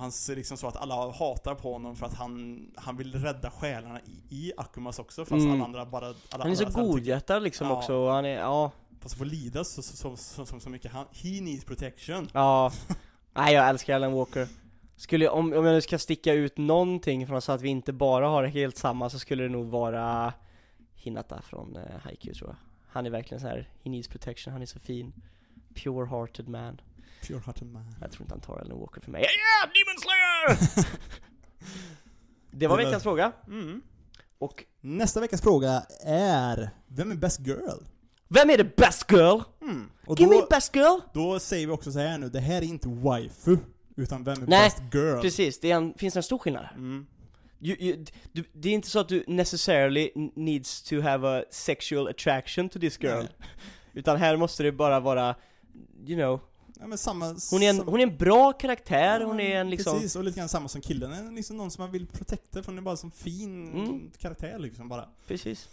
han ser liksom så att alla hatar på honom för att han, han vill rädda själarna i, i Akumas också fast Mm. alla andra bara alla Han är så godhjärtad liksom Ja. också, och han är, ja, Fast får lida så, så, så, så, så, mycket. Han, he needs protection. ja. Nej jag älskar Alan Walker. Skulle om, om jag nu ska sticka ut någonting från så att vi inte bara har helt samma så skulle det nog vara Hinata från uh, Haikyuu tror jag. Han är verkligen så här, he needs protection, han är så fin. Pure hearted man. Pure hearted man. Jag tror inte han tar Alan Walker för mig. Yeah, Demon Slayer! det var veckans fråga. Mm. Och Nästa veckas fråga är Vem är best girl? Vem är the best girl? Mm. Och Give me då, best girl! då säger vi också så här nu, det här är inte waifu. Utan vem är Nej, best girl? Precis, det är en, finns en stor skillnad här. Mm. You, you, du, det är inte så att du necessarily needs to have a sexual attraction to this girl. Nej. Utan här måste det bara vara, you know, ja, men samma... Hon är en, sam- hon är en bra karaktär, hon är en liksom... Precis, och lite grann samma som killen. En, liksom någon som man vill protekta för hon är bara som fin Mm. karaktär liksom bara. Precis.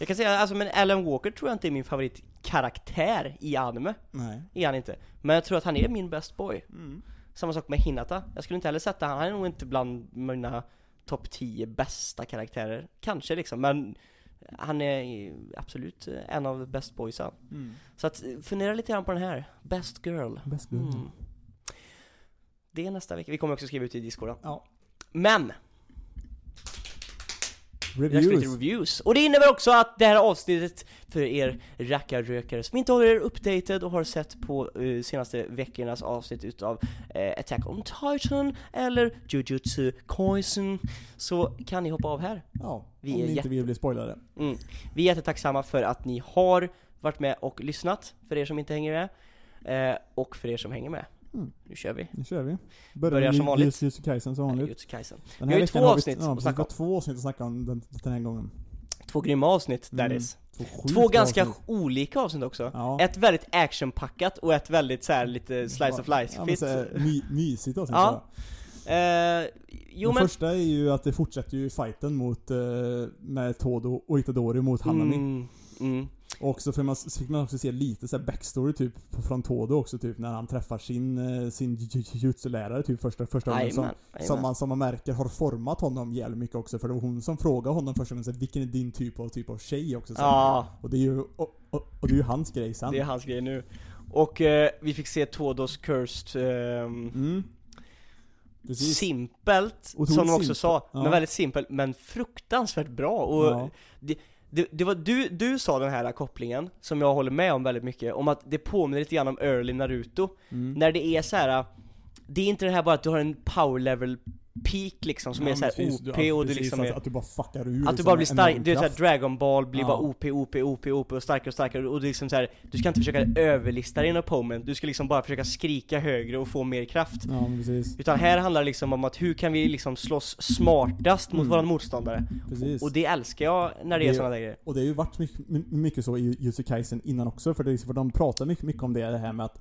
Jag kan säga, alltså men Alan Walker tror jag inte är min favoritkaraktär i anime. Nej. Är han inte. Men jag tror att han är min best boy. Mm. Samma sak med Hinata. Jag skulle inte heller sätta han, han är nog inte bland mina topp 10 bästa karaktärer. Kanske liksom, men han är absolut en av best boysen. Mm. Så att fundera lite grann på den här. Best girl. Best girl. Mm. Det är nästa vecka. Vi kommer också skriva ut i Discord. Ja. Men! Det är dags för lite Reviews. reviews. Och det innebär också att det här avsnittet för er rackarrökare som inte håller er updated och har sett på eh, senaste veckornas avsnitt utav eh, Attack on Titan eller Jujutsu Kaisen så kan ni hoppa av här. Ja, Vi om är ni inte vill bli spoilade. Mm. Vi är jättetacksamma för att ni har varit med och lyssnat, för er som inte hänger med, eh, och för er som hänger med. Mm. Nu kör vi. Nu kör vi. Börjar med som vanligt. Jujutsu Kaisen som vanligt. Jujutsu Kaisen. Den Vi har ju två vi- avsnitt Ja, att precis. snacka Vi har om. två avsnitt att snacka om den, den här gången. Två grymma avsnitt, that Mm. is. Två ganska avsnitt. olika avsnitt också. Ja. Ett väldigt actionpackat och ett väldigt så här lite slice of life Ja, men fit. så här, my, mysigt avsnitt Ja. Eh, jo men... första är ju att det fortsätter ju fighten mot, eh, med Todo och Itadori mot Hanami. Mm, mm. Och så fick man, fick man också se lite så backstory typ från Todo också typ när han träffar sin, eh, sin jujutsu-lärare typ första, första gången som, som, man, som man märker har format honom jävligt mycket också för det var hon som frågade honom första gången vilken är din typ av, typ av tjej också så. Ja, Och det är ju, och, och, och det är ju hans grej sen. det är hans grej nu. Och eh, vi fick se Todos Cursed ehm, Mm. Precis. Simpelt, Otroligt som de också simpelt, sa, ja. men väldigt simpelt, men fruktansvärt bra. Och Ja. Det, det var, du, du sa den här kopplingen, som jag håller med om väldigt mycket, om att det påminner lite grann om early Naruto. Mm. När det är så här. Det är inte det här bara att du har en power level peak liksom, som Ja, är så här precis. OP Du- och du precis, liksom att, är att du bara fuckar ur Att du liksom bara blir stark, du vet såhär. Dragon Ball blir Ja. bara OP, OP, OP, OP och starkare och starkare och är liksom så här, Du ska inte försöka överlista din opponent, du ska liksom bara försöka skrika högre och få mer kraft Ja precis. Utan här handlar det liksom om att hur kan vi liksom slåss smartast mot Mm. våran motståndare? Precis. Och det älskar jag när det är Det- sådana där grejer Och det har ju varit mycket, my- mycket så i Jujutsu Kaisen innan också, för, det, för de pratar mycket, mycket om det, det här med att,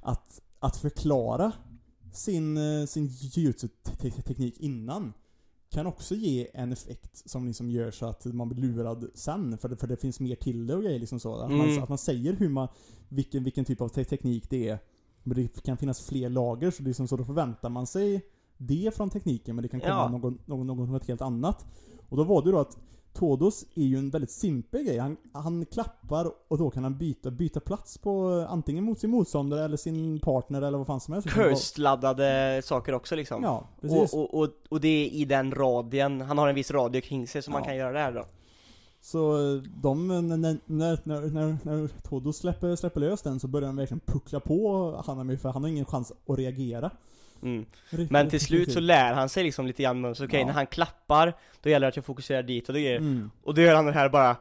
att, att förklara sin, eh, sin jujutsu-teknik innan kan också ge en effekt som liksom gör så att man blir lurad sen, för det, för det finns mer till det och grejer liksom så. Att, man, Mm. att man säger hur man, vilken, vilken typ av te teknik det är, men det kan finnas fler lager, så, liksom, så då förväntar man sig det från tekniken, men det kan komma Ja. någon, någon, något helt annat. Och då var det då att Todos är ju en väldigt simpel grej. Han, han klappar och då kan han byta, byta plats på eh, antingen mot sin motståndare eller sin partner eller vad fan som helst. Cursed-laddade saker också liksom Ja, precis. och, och, och, och det är i den radien, han har en viss radie kring sig som man Ja. kan göra det här då Så eh, de, när, när, när, när, Todos släpper, släpper lös den så börjar han verkligen puckla på Hanami för han har ingen chans att reagera. Mm. Men till slut så lär han sig liksom lite grann, så okej Ja. när han klappar, då gäller det att jag fokuserar dit och det grejer Mm, Och då gör han den här bara,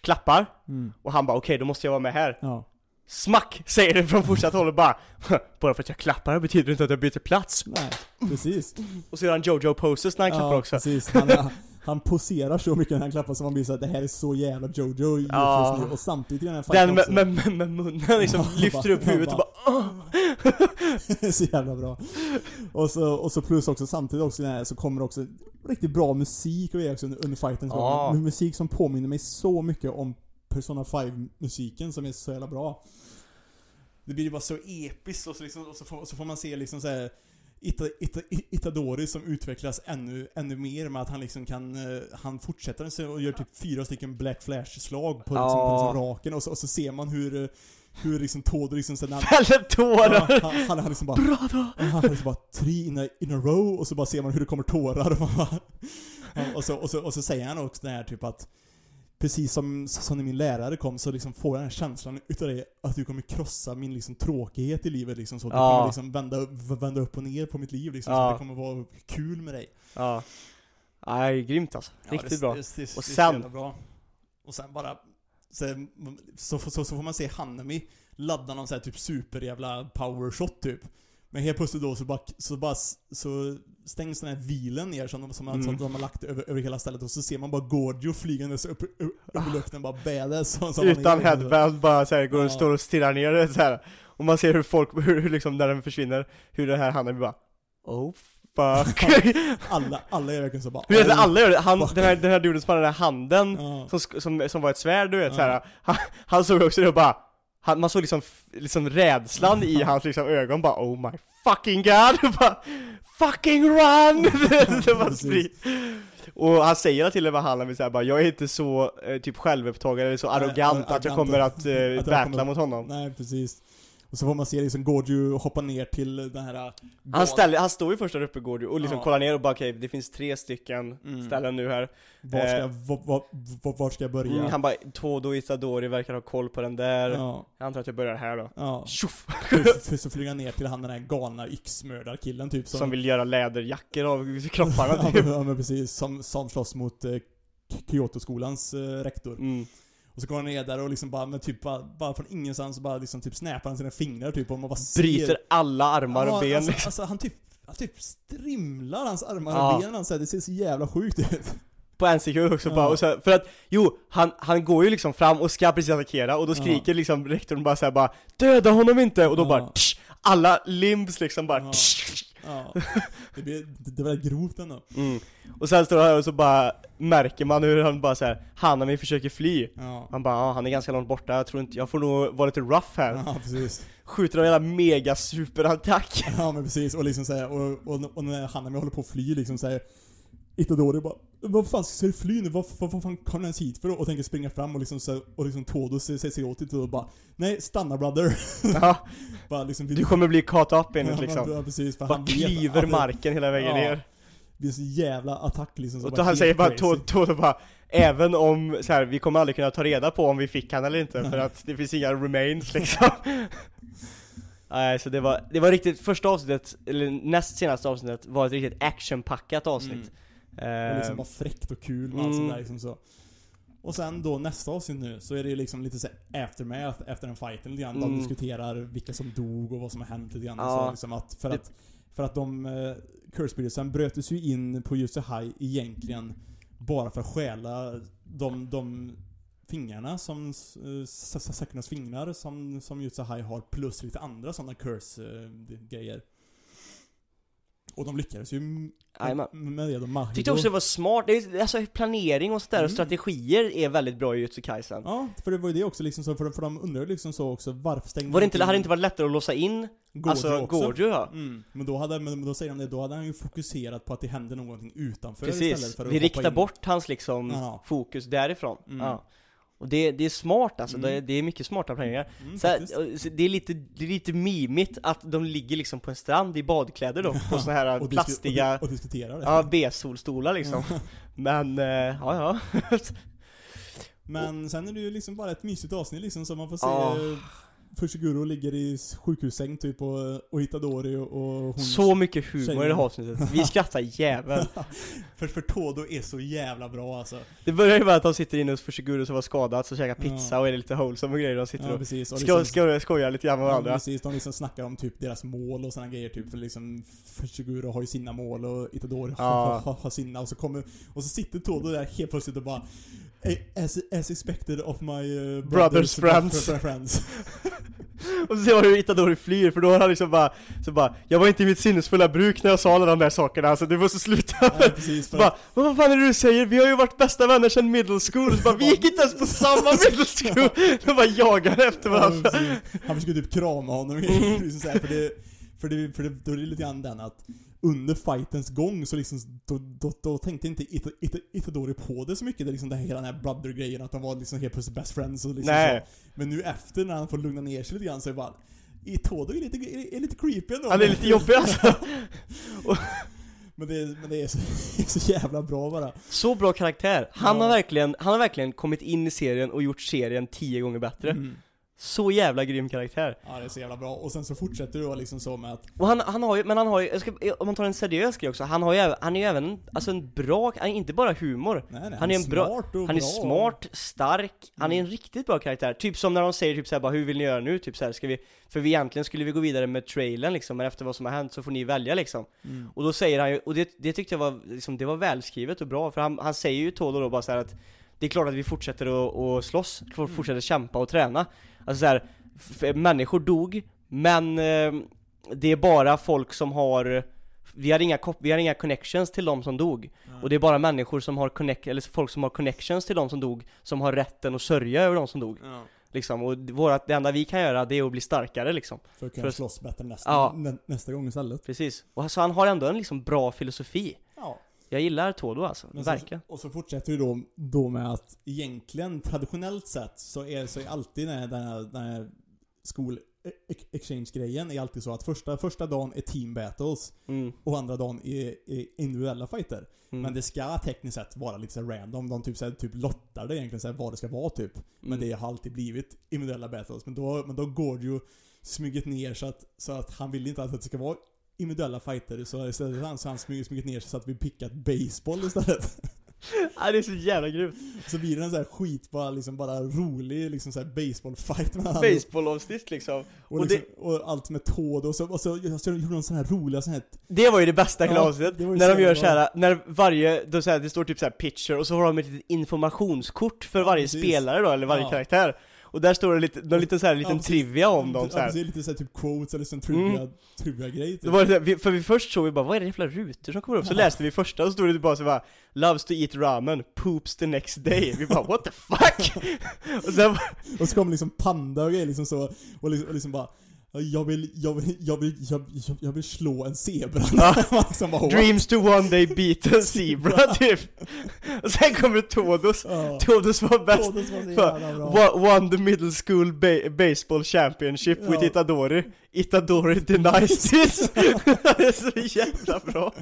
klappar, mm, och han bara okej då måste jag vara med här ja. Smack! Säger det från fortsatt håll och bara Bara för att jag klappar betyder det inte att jag byter plats Nej, precis. Och så gör han Jojo poses när han klappar ja, också precis. Han, han poserar så mycket när han klappar så man blir såhär, det här är så jävla Jojo Ja. nu. Och samtidigt i den här fighten Den med, med, med, munnen liksom lyfter upp huvudet och bara "Åh!" så jävla bra. Och så, och så plus också samtidigt också när, så kommer också riktigt bra musik och också under under fighten. Så Ja. Musik som påminner mig så mycket om Persona 5-musiken som är så jävla bra. Det blir ju bara så episkt och så, liksom, och så, får, så får man se liksom så här Ita, Ita, Itadori som utvecklas ännu, ännu mer med att han liksom kan, eh, han fortsätter och gör typ fyra stycken Black Flash-slag på, liksom, Ja. på liksom raken och så, och så ser man hur, hur liksom Todo liksom när han, Fäller tårar! Ja, han, han, han liksom bara Bra då! han har liksom bara three in a, in a row och så bara ser man hur det kommer tårar och, man bara, och, så, och, så, och så säger han också det här typ att Precis som, som när min lärare kom så liksom får jag den här känslan utav dig att du kommer krossa min liksom tråkighet i livet liksom så. Du Ja. kommer liksom vända, upp- vända upp och ner på mitt liv liksom. Ja. Så det kommer vara kul med dig. Ja Nej, grymt alltså. Ja, Riktigt det, bra. Det, det, det, Och det är sen- bra. Och sen bara så, så, så, så får man se Hanami ladda någon sån här typ superjävla powershot typ. Men helt plötsligt då så bara, så bara så stängs den här vilen ner som de, som, Mm. som de har lagt över, över hela stället och så ser man bara Gordio flygandes upp, upp, upp i luften bara badass. Utan headband bara såhär, går och Ja. står och stirrar ner det så här. Och man ser hur folk, hur, hur liksom när den försvinner, hur den här handen bara Oh fuck Alla, alla är verkligen så bara Hur vet "Oh, alla gör det? Han, fuck." den här, den här duden som hade den här handen Ja. som, som, som var ett svärd du vet Ja. såhär, han, han såg också det och bara han, Man såg liksom, liksom rädslan i hans liksom ögon bara Oh my fucking god! Och bara, fucking run! det var sprit. Och han säger till den han vill säga bara Jag är inte så eh, typ självupptagen eller så Nej, arrogant att jag arrogant. kommer att eh, jag battla kommer- mot honom Nej, precis. Och så får man se liksom Gordio hoppa ner till den här Han, ställer, han står ju först där uppe Gordy och liksom Ja. kollar ner och bara okej, det finns tre stycken Mm. ställen nu här Var ska, eh, jag, var, var, var, ska jag börja? mm, Han bara, Todo Itadori verkar ha koll på den där Ja, Jag antar att jag börjar här då ja. Tjoff! Så flyger han ner till han den här galna yxmördarkillen typ Som, vill göra läderjackor av kropparna typ ja men precis, som, som slåss mot eh, Kyoto-skolans eh, rektor. mm. Och så går han ner där och liksom bara, med typ bara, bara från ingenstans bara liksom typ snäpar han sina fingrar typ och man bara ser Bryter alla armar och Ja, ben alltså, liksom. alltså han typ, han typ strimlar hans armar Ja. och ben han säger det ser så jävla sjukt ut. På en sekund också Ja. bara, och så, för att, jo, han, han går ju liksom fram och ska precis attackera och då skriker liksom rektorn bara såhär bara Döda honom inte! Och då bara tsch, alla limbs liksom bara Ja. Ja. Det, blir, det, var grovt ändå. mm. Och sen står han här och så bara märker man hur han bara såhär, Hanami försöker fly Ja. Han bara, ah, han är ganska långt borta, jag tror inte, jag får nog vara lite rough här Ja, precis. Skjuter en jävla mega superattack Ja men precis, och liksom såhär, och, och, och när Hanami håller på att fly liksom såhär Itadori bara Vad fan ska du fly nu? Vad, vad, vad fan kom du ens hit för? Och tänker springa fram och liksom så, och liksom Todo säger sig åt Itadori och bara Nej, stanna brother! Ja, bara liksom, du kommer bli caught up in Ja, liksom Ja, precis, för Bara han vet att det- marken hela vägen Ja. ner Det är så jävla attack liksom Och bara då han säger bara crazy. to, to, to, bara Även om så här, vi kommer aldrig kunna ta reda på om vi fick han eller inte för att det finns inga remains liksom Nej så det var, det var riktigt, första avsnittet, eller näst senaste avsnittet var ett riktigt actionpackat avsnitt Mm. Och liksom Eh, bara fräckt och kul med allt Mm. sånt där liksom så. Och sen då nästa avsnitt nu, så är det ju liksom lite så aftermath efter den fighten lite grann. De Mm. diskuterar vilka som dog och vad som har hänt lite grann. Ja. Och så, liksom att, för, att, för att de, uh, Curse bröt sig ju in på Jussi High egentligen bara för att stjäla de, de fingrarna som, uh, Sakuras fingrar som, som Jussi High har plus lite andra sådana Curse-grejer. Och de lyckades ju Jajamän. med det. De. Tyckte också det var smart, det är, alltså planering och sådär och Mm. strategier är väldigt bra i Jutsu Kaisen Ja, för det var ju det också liksom så, för, för de undrar ju liksom så också, varför stängde Var det de inte, det hade inte varit lättare att låsa in, Gojo alltså också? Gojo ja Mm. Men då hade, men då säger de det, då hade han ju fokuserat på att det hände någonting utanför Precis, istället för att vi hoppa riktar in. bort hans liksom Ja. fokus därifrån Mm. ja. Och det, det är smart alltså, Mm. det, det är mycket smarta planeringar Mm, så här, så det, är lite, det är lite mimigt att de ligger liksom på en strand i badkläder då, på såna här Och plastiga och, och diskuterar det. Ja, B-solstolar liksom Men, eh, ja ja Men sen är det ju liksom bara ett mysigt avsnitt liksom som man får se oh. Fushiguro ligger i sjukhussäng typ och, och Itadori och, och hon Så mycket humor i det här avsnittet, vi skrattar jävel för, för Todo är så jävla bra alltså. Det börjar ju med att de sitter inne hos Fushiguro som var skadad, så käkar pizza Ja. och är lite wholesome och grejer, de sitter Ja och precis. Och sko- liksom- sko- skojar lite grann med Ja, varandra precis, de liksom snackar om typ deras mål och såna grejer typ, för liksom Fushiguro har ju sina mål och Itadori Ja. har, har sina och så kommer, och så sitter Todo där helt plötsligt och bara "Eh, As, as expected of my uh, Brothers friends." friends. Och så ser man hur Itadori flyr, för då har han liksom bara, så bara Jag var inte i mitt sinnesfulla bruk när jag sa alla de där sakerna, så du måste sluta ja, med precis, för bara, vad fan är det du säger? Vi har ju varit bästa vänner sedan middle school, så bara, vi gick inte ens på samma middle school! De bara jagar efter ja, varandra precis. Han försöker typ krama honom liksom så här, för det, för det, för det, då är det lite grann den att under fightens gång så liksom, då, då, då tänkte inte Ita- Ita- Itadori på det så mycket, det är liksom det här, hela den här brother-grejen, att de var liksom helt plötsligt best friends och liksom Nej. så. Men nu efter när han får lugna ner sig lite grann så är det bara Itodo är lite, är, är lite creepy ändå. Han är lite jobbig alltså Men det, är- men det är så, det är så jävla bra bara. Så bra karaktär, han Ja. har verkligen, han har verkligen kommit in i serien och gjort serien tio gånger bättre Mm. Så jävla grym karaktär Ja, det är så jävla bra. Och sen så fortsätter då liksom så med att Och han, han har ju, men han har ju, jag ska, om man tar en seriös grej också, han har ju, han är ju även, alltså en bra, han är inte bara humor nej, nej, Han är en bra- smart och Han är bra. smart, stark, han är en riktigt bra karaktär. Typ som när de säger typ såhär bara, hur vill ni göra nu? Typ såhär, ska vi, för vi egentligen skulle vi gå vidare med trailern liksom, men efter vad som har hänt så får ni välja liksom. Mm. Och då säger han ju, och det, det tyckte jag var, liksom, det var välskrivet och bra, för han, han säger ju Todo då bara så här att det är klart att vi fortsätter att, att slåss, Mm. fortsätter kämpa och träna. Alltså så här, människor dog, Men eh, det är bara folk som har vi har, inga, vi har inga connections till de som dog Och det är bara människor som har connect, eller folk som har connections till de som dog Som har rätten att sörja över de som dog Ja. Liksom, och vårat, det enda vi kan göra det är att bli starkare liksom För att kunna För att- slåss bättre nästa, Ja. nä, nästa gång istället. Precis, och så han har ändå en liksom bra filosofi. Jag gillar Todo alltså, Men så, verkligen och så fortsätter vi då, då med att egentligen traditionellt sett så är, så är alltid den här, den här, den här skol ex- exchange-grejen är alltid så att första, första dagen är team battles mm, och andra dagen är, är individuella fighter. mm, Men det ska tekniskt sett vara lite så random. De typ, så här, typ lottar det egentligen så här, vad det ska vara typ. Men mm. det har alltid blivit individuella battles. Men då, men då går det ju smugit ner så att, så att han vill inte att det ska vara individuella fighter. Så istället har han, så han smugit, smugit ner så att vi pickat baseball istället. Ja, det är så jävla grymt! Så blir det en sån här skit bara, liksom bara rolig liksom så här baseballfight mellan alla. Baseballavsnitt liksom och, och liksom, och allt med tåd och så, och så, så gjorde de sån här roliga sån här Det var ju det bästa hela Ja, avsnittet, det när de gör såhär, när varje, då så här, det står typ såhär pitcher och så har de ett litet informationskort för varje precis. spelare då, eller varje Ja. karaktär Och där står det lite, någon liten så här, liten precis. trivia om dem ja, så här. precis, lite såhär typ quotes eller sån trivia, trivia grej typ. Det var för vi först såg vi bara, vad är det för jävla rutor som kommer upp? Så Ja. läste vi första och så stod det bara så bara Loves to eat ramen, poops the next day Vi bara what the fuck? och sen Och så kom liksom panda och grejer liksom så, och liksom, och liksom bara jag vill, jag vill, jag vill, jag, jag, jag vill slå en zebra. Liksom bara? Dreams to one day beat a zebra typ Och sen kommer Todos Ja. Todos var bäst Todos var För- Won the middle school ba- baseball championship with Ja. Itadori Itadori denies this Det är så jävla bra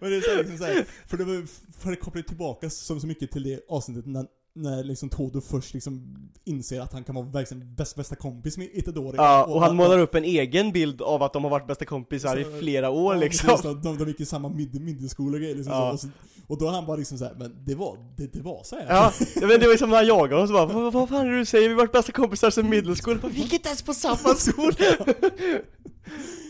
Men det är så liksom så här, för det, var, för det kopplar tillbaka så, så mycket till det avsnittet när, när liksom Todo först liksom inser att han kan vara verkligen bäst, bästa kompis med Itadori. Ja, och han målar upp en egen bild av att de har varit bästa kompisar i flera år Ja, liksom precis, de, de, gick i samma mid, middelskola och grejer liksom Ja. så, och, så, och då är han bara liksom såhär, men det var, det, det var så här. Ja, jag vet, det var som när han jagade honom så bara vad, vad fan är det du säger? Vi har varit bästa kompisar sedan bara, Vi gick inte ens på samma skola!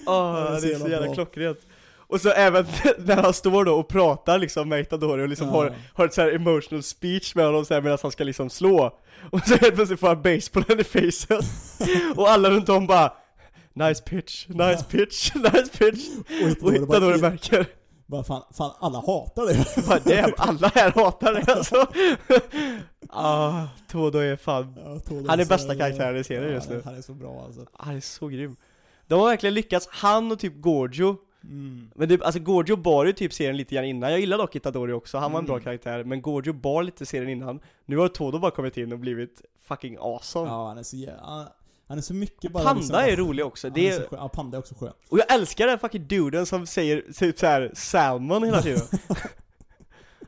Åh, Ja, det är så jävla klockrent Och så även när han står då och pratar liksom med Itadori och liksom Ja. har, har ett så här emotional speech med honom så här medan han ska liksom slå Och så helt plötsligt får han basebollen i facet Och alla runt om bara Nice pitch, nice pitch, nice pitch Och Itadori märker bara fan, fan, alla hatar det. bara, Damn, alla här hatar det alltså Ah, Todo är fan Ja, Todo Han är bästa karaktären i serien ja, just nu. Han är så bra alltså. Han är så grym De har verkligen lyckats, han och typ Gorgio Mm. Men det, alltså Gorgio bar ju typ serien lite grann innan, jag gillar dock Itadori också, han var en bra Mm. karaktär Men Gorgio bar lite serien innan Nu har Todo bara kommit in och blivit fucking awesome Ja, han är så jävla, han- är så mycket bara Panda liksom, är rolig också, det är är. Ja, Panda är också skön. och jag älskar den fucking duden som säger typ såhär salmon hela tiden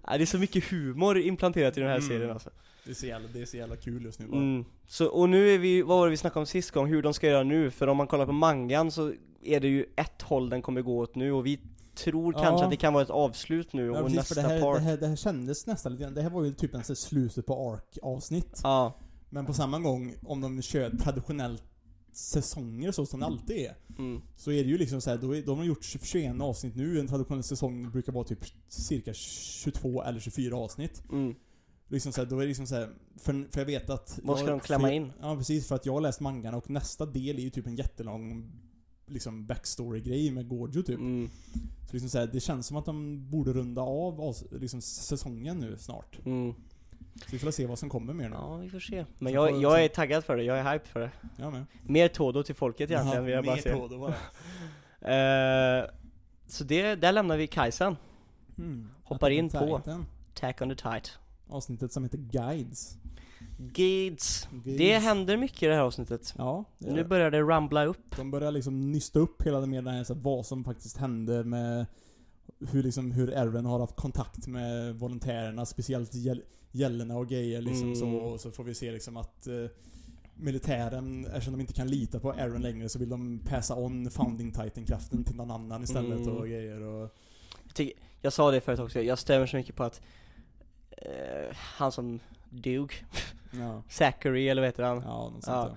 ja, Det är så mycket humor implanterat i den här Mm. serien alltså Det är så jävla, det är så jävla kul just nu bara. Mm. Så, och nu är vi, vad var det vi snackade om sist gång, hur de ska göra nu? För om man kollar på mangan så är det ju ett håll den kommer gå åt nu och vi tror Ja. kanske att det kan vara ett avslut nu Ja, och precis, nästa för det här, part det, här, det här kändes nästan lite det här var ju typ en slutet på ARK-avsnitt. Ja, Men på samma gång, om de kör traditionellt säsonger så som det alltid är. mm, Så är det ju liksom så här, då, är, då har de gjort 21 avsnitt nu, en traditionell säsong brukar vara typ cirka 22 eller 24 avsnitt. mm. Liksom så här, då är det liksom så här, för, för jag vet att... Vad ska jag, de klämma för, in? Ja precis, för att jag har läst mangan och nästa del är ju typ en jättelång liksom backstory-grej med Gorgio typ. Mm, Så liksom så här, det känns som att de borde runda av liksom säsongen nu snart. mm. Så vi får se vad som kommer mer nu. Ja, vi får se. Men jag, får- jag är taggad för det, jag är hype för det. Jag med. Mer Todo till folket egentligen vill jag bara säga. det bara. Eh, så det, där lämnar vi Kajsan. Mm. Hoppar in på- Titan. Tack on the tight. Avsnittet som heter Guides. Gates. Det händer mycket i det här avsnittet. Ja, det Nu börjar det rumbla upp. De börjar liksom nysta upp hela det med den här, så här, vad som faktiskt hände med hur liksom, hur Aaron har haft kontakt med volontärerna, speciellt gäll- gällorna och grejer liksom Mm. så, och så får vi se liksom att eh, militären, eftersom de inte kan lita på Aaron längre så vill de passa on founding titan-kraften till någon annan istället Mm. och grejer och... Jag, tycker, jag sa det förut också, jag stämmer så mycket på att eh, han som dog, Ja, Zachary eller vad heter han? ja något sånt Ja.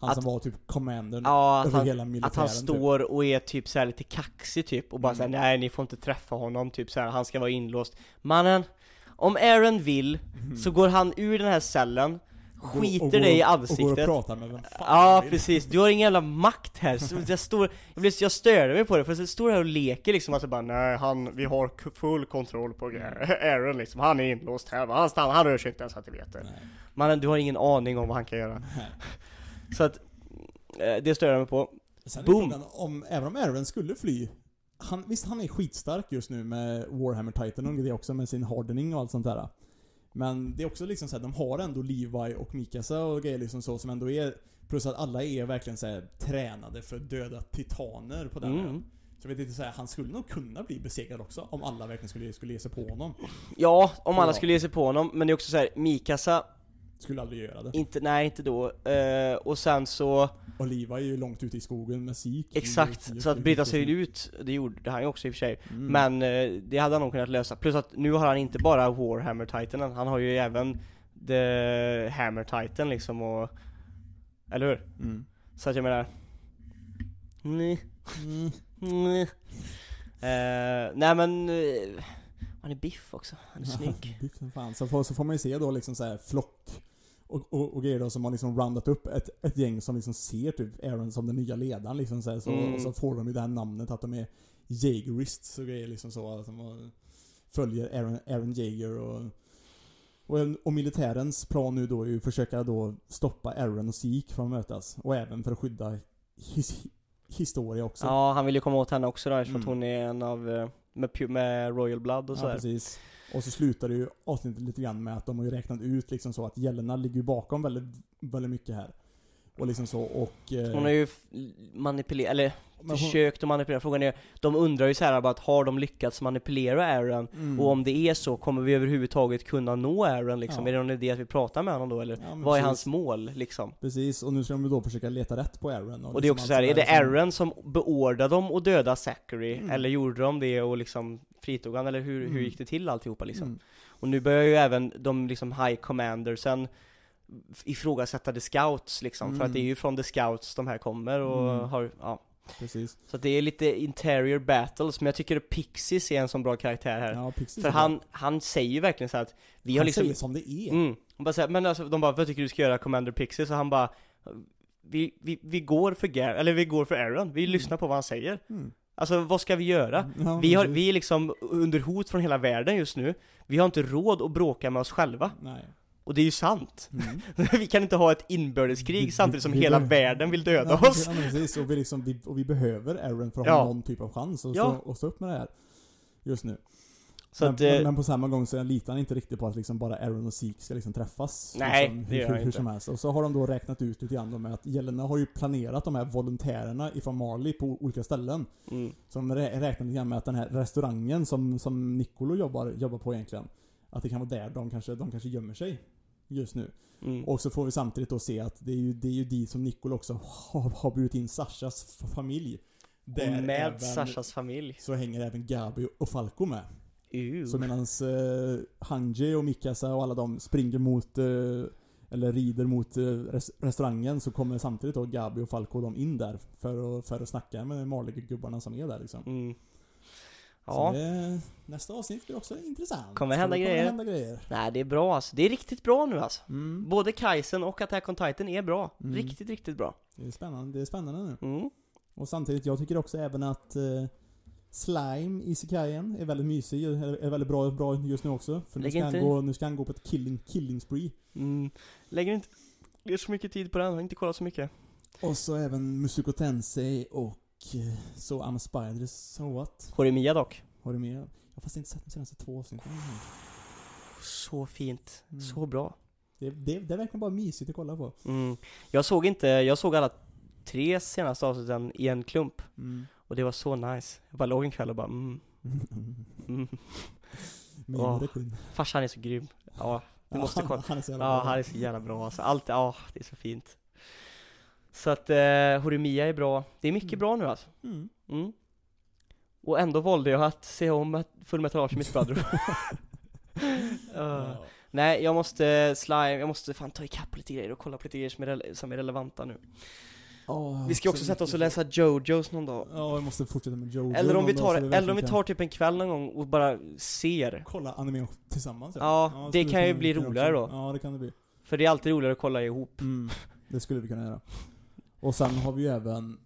Han Att- som var typ commandern Ja, att över han, hela militären att han typ. står och är typ så här lite kaxig typ och bara Mm. säger nej ni får inte träffa honom, typ så här, han ska vara inlåst. Mannen, om Aaron vill Mm. så går han ur den här cellen, skiter och dig i Och går och ansiktet. pratar med vem fan Ja precis, du har ingen jävla makt här. Så jag, står, jag, blir, jag störde mig på det, för jag står här och leker liksom, alltså bara nej han, vi har full kontroll på Aaron liksom, han är inlåst här, va? han stannar, han rör sig inte ens att du vet det. Mannen, du har ingen aning om vad han kan göra. Nej. Så att, eh, det stör jag mig på. Sen är Boom. frågan om, även om Aaron skulle fly han, Visst, han är skitstark just nu med Warhammer Titan och det också med sin hardening och allt sånt där. Men det är också liksom så här, de har ändå Levi och Mikasa och grejer liksom så som ändå är Plus att alla är verkligen så här, tränade för döda titaner på den Mm. Så jag vet inte, så här, han skulle nog kunna bli besegrad också om alla verkligen skulle, skulle ge sig på honom. Ja, om alla skulle ge sig på honom, men det är också så här, Mikasa, Skulle aldrig göra det. inte, nej inte då. Eh, och sen så, Och Levi är ju långt ute i skogen med Sik. exakt, så att bryta sig ut, det gjorde han ju också i och för sig. Mm. Men eh, det hade han nog kunnat lösa. Plus att nu har han inte bara Warhammer Titan, han har ju även The Hammer Titan liksom och... Eller hur? Mm. Så att jag menar... Nej, Mm. nej. Eh, nej men... eh, han är biff också, han är snygg. Biff som fan. Så får, så får man ju se då liksom så här flock och, och, och grejer då som har liksom roundat upp ett, ett gäng som liksom ser typ Aaron som den nya ledaren liksom så, här, så, Mm. och så får de ju det här namnet att de är Jägerists och grejer liksom så. Att de följer Aaron, Aaron Jaeger och och, och militärens plan nu då är ju att försöka då stoppa Aaron och Zeke från att mötas. Och även för att skydda his, Historia också. Ja, han vill ju komma åt henne också då eftersom Mm. hon är en av... eh, Med, med Royal Blood och Ja, sådär. precis. Och så slutar det ju avsnittet lite grann med att de har ju räknat ut liksom så att Jelena ligger ju bakom väldigt, väldigt mycket här. Och liksom så och... eh, Hon har ju manipulerat, eller hon- försökt att manipulera. Frågan är, de undrar ju så här bara att har de lyckats manipulera Aaron? Mm. Och om det är så, kommer vi överhuvudtaget kunna nå Aaron liksom? Ja. Är det någon idé att vi pratar med honom då eller? Ja, Vad är precis. hans mål liksom? Precis, och nu ska de då försöka leta rätt på Aaron. Och det är liksom också allt så här, är det Aaron som beordrade dem att döda Zachary? Mm. Eller gjorde de det och liksom fritog han? Eller hur, hur Mm. gick det till alltihopa liksom? Mm. Och nu börjar ju även de liksom high commandersen ifrågasätta the scouts liksom, för Mm. att det är ju från the scouts de här kommer och Mm. har, ja. Precis. Så att det är lite interior battles, men jag tycker Pixies är en sån bra karaktär här. Ja, Pixies för han, han säger ju verkligen så att vi har han liksom säger som det är. Mm. Han bara säger, men alltså, de bara, vad tycker du ska göra Commander Pixies? Och han bara vi, vi, vi går för Gar eller vi går för Aaron, vi lyssnar på vad han säger. Mm. Alltså vad ska vi göra? Ja, Vi, har, vi är liksom under hot från hela världen just nu. Vi har inte råd att bråka med oss själva. Nej. Och det är ju sant. Mm. vi kan inte ha ett inbördeskrig samtidigt som hela världen vill döda Ja, oss. Ja, precis. Och vi, liksom, vi, och vi behöver Aaron för att Ja. ha någon typ av chans att Ja. stå, att stå upp med det här. Just nu. Så men, att, men, eh, men på samma gång så litar han inte riktigt på att liksom bara Aaron och Zeke ska liksom träffas. Nej, liksom, det gör hur, hur inte. som helst. Och så har de då räknat ut lite grann med att Jelena har ju planerat de här volontärerna ifrån Marley på olika ställen. mm, Som rä- räknar lite grann med att den här restaurangen som, som Nicolo jobbar, jobbar på egentligen. Att det kan vara där de kanske, de kanske gömmer sig. Just nu. mm. Och så får vi samtidigt då se att det är ju, det är ju dit som Nicolo också har, har bjudit in Sashas familj. Där Och med även, Sashas familj. så hänger även Gabi och Falco med. Så medans eh, Hanji och Mikasa och alla de springer mot, eh, eller rider mot eh, res- restaurangen så kommer samtidigt då Gabi och Falco och de in där för att, för att snacka med Marley-gubbarna som är där liksom. Mm. Ja, det, nästa avsnitt blir också intressant. Kommer hända det grejer. hända grejer. nej det är bra alltså. Det är riktigt bra nu alltså. Mm. Både Kaisen och Attack on Titan är bra. Mm. Riktigt, riktigt bra. Det är spännande, det är spännande nu. Mm. Och samtidigt, jag tycker också även att eh, Slime i Sikaien är väldigt mysig, är, väldigt bra, bra just nu också. För nu ska, han gå, nu ska han gå på ett killing, killing spree. Mm. Lägger inte ger så mycket tid på den, har inte kollat så mycket. Och så även Musuko Tensei och eh, så I'm a Spider, so what? Horimiya dock. Med? Jag har fast inte sett de senaste två avsnitten. Så fint, Mm. så bra. Det, det, det är verkligen bara mysigt att kolla på. Mm. Jag såg inte, jag såg alla tre senaste avsnitten i en klump. Mm. Och det var så nice. Jag bara låg en kväll och bara mm, mm. Åh. reaktion. Farsan är så grym. Ja, du måste han, kolla. han är så jävla Ja, bra. han är så jävla bra alltså. Allt, ja, det är så fint. Så att eh, Horimiya är bra. Det är mycket Mm. bra nu alltså. Mm. Mm. Och ändå valde jag att se om Full Metal Alchemist Brother. uh, Ja. nej, jag måste slime, jag måste fan ta ikapp lite grejer och kolla på lite grejer som är, som är relevanta nu. Ja, Vi ska så också sätta oss och läsa Jojos någon dag. Ja, vi måste fortsätta med Jojo Eller om vi tar, dag, så eller om vi tar typ en kväll någon gång och bara ser. Kolla anime tillsammans Ja, så det skulle kan ju bli roligare också- då. Ja, det kan det bli. För det är alltid roligare att kolla ihop. Mm, det skulle vi kunna göra. Och sen har vi ju även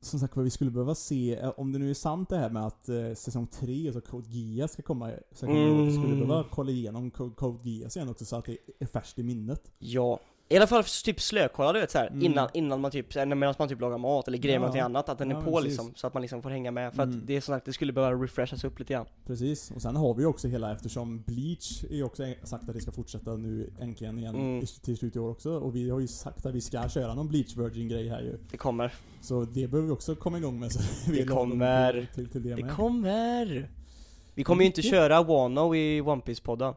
som sagt vad vi skulle behöva se, eh, om det nu är sant det här med att eh, säsong 3 så Code Geass ska komma, komma Mm. vi skulle behöva kolla igenom Code, Code Geass igen också så att det är färskt i minnet. Ja. I alla fall typ slökolla du vet såhär, Mm. innan, innan man typ, medan man typ lagar mat eller grejer med Ja. någonting annat, att den är på precis. liksom, så att man liksom får hänga med. För Mm. att det är som sagt, det skulle behöva refreshas upp lite grann. Precis. Och sen har vi ju också hela, eftersom Bleach är ju också sagt att det ska fortsätta nu äntligen igen Mm. till slut i år också. Och vi har ju sagt att vi ska köra någon Bleach Virgin grej här ju. Det kommer. Så det behöver vi också komma igång med så vi Det kommer. Till, till, det, Det kommer! Vi kommer ju inte köra Wano i One piece podden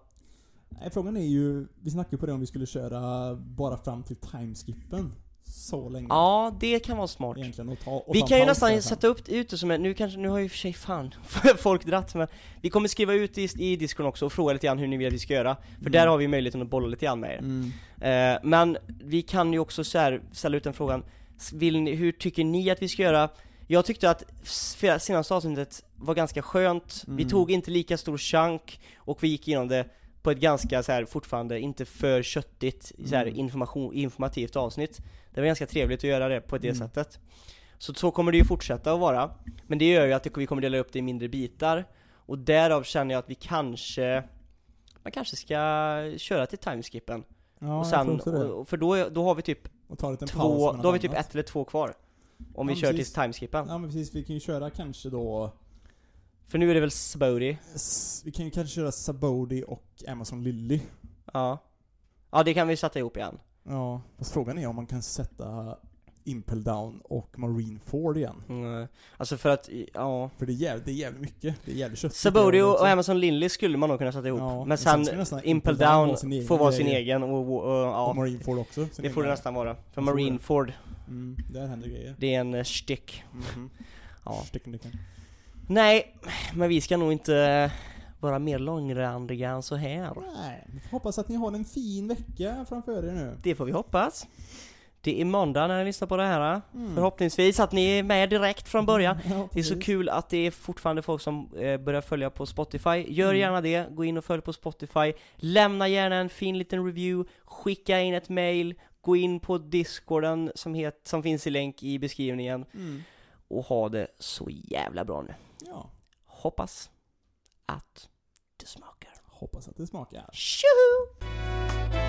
Nej, frågan är ju, vi snackade ju på det om vi skulle köra bara fram till timeskippen. Så länge. Ja, det kan vara smart. Egentligen. Och ta, och Vi kan ju nästan sätta upp ut det som en, nu kanske, nu har ju för sig fan folk dratt men Vi kommer skriva ut i, i Discord också och fråga lite grann hur ni vill att vi ska göra För Mm. där har vi möjligheten att bolla lite grann med er Mm. eh, Men vi kan ju också så här ställa ut den frågan Vill ni, hur tycker ni att vi ska göra? Jag tyckte att senaste avsnittet var ganska skönt Vi Mm. tog inte lika stor chunk och vi gick igenom det på ett ganska så här fortfarande inte för köttigt så här Mm. information, informativt avsnitt. Det var ganska trevligt att göra det på det Mm. sättet. Så så kommer det ju fortsätta att vara. Men det gör ju att det- vi kommer dela upp det i mindre bitar. Och därav känner jag att vi kanske Man kanske ska köra till timeskippen Ja, och sen, och, för då, då har vi typ två, då har vi typ annat. ett eller två kvar. Om vi Ja, kör precis. till timeskippen Ja men precis, vi kan ju köra kanske då För nu är det väl Sabody s- Vi kan ju kanske köra Sabody och Amazon Lilly. Ja Ja det kan vi sätta ihop igen Ja, fast frågan är om man kan sätta Impel Down och Marine Ford igen. mm. Alltså för att, ja För det är jävligt, det är jävligt mycket. Det är jävligt köttigt. Är och, Amazon Lindley skulle man nog kunna sätta ihop Ja, Men sen sen Impel Down får vara sin egen och, och, och ja Och Marine Ford också. Det får det nästan vara, för Marine. Ford, Mm, där händer grejer. det är en uh, stick Mhm. Ja. Sticken. Nej, men vi ska nog inte vara mer långrandiga än så här. Nej, hoppas att ni har en fin vecka framför er nu. Det får vi hoppas. Det är måndag när ni lyssnar på det här Mm. Förhoppningsvis att ni är med direkt från början. Ja, Det är så kul att det är fortfarande folk som eh, börjar följa på Spotify. Gör Mm. gärna det, gå in och följ på Spotify. Lämna gärna en fin liten review. Skicka in ett mail. Gå in på discorden som, het, som finns i länk i beskrivningen. Mm. Och ha det så jävla bra nu Ja, Hoppas att det smakar hoppas att det smakar. Tjoho!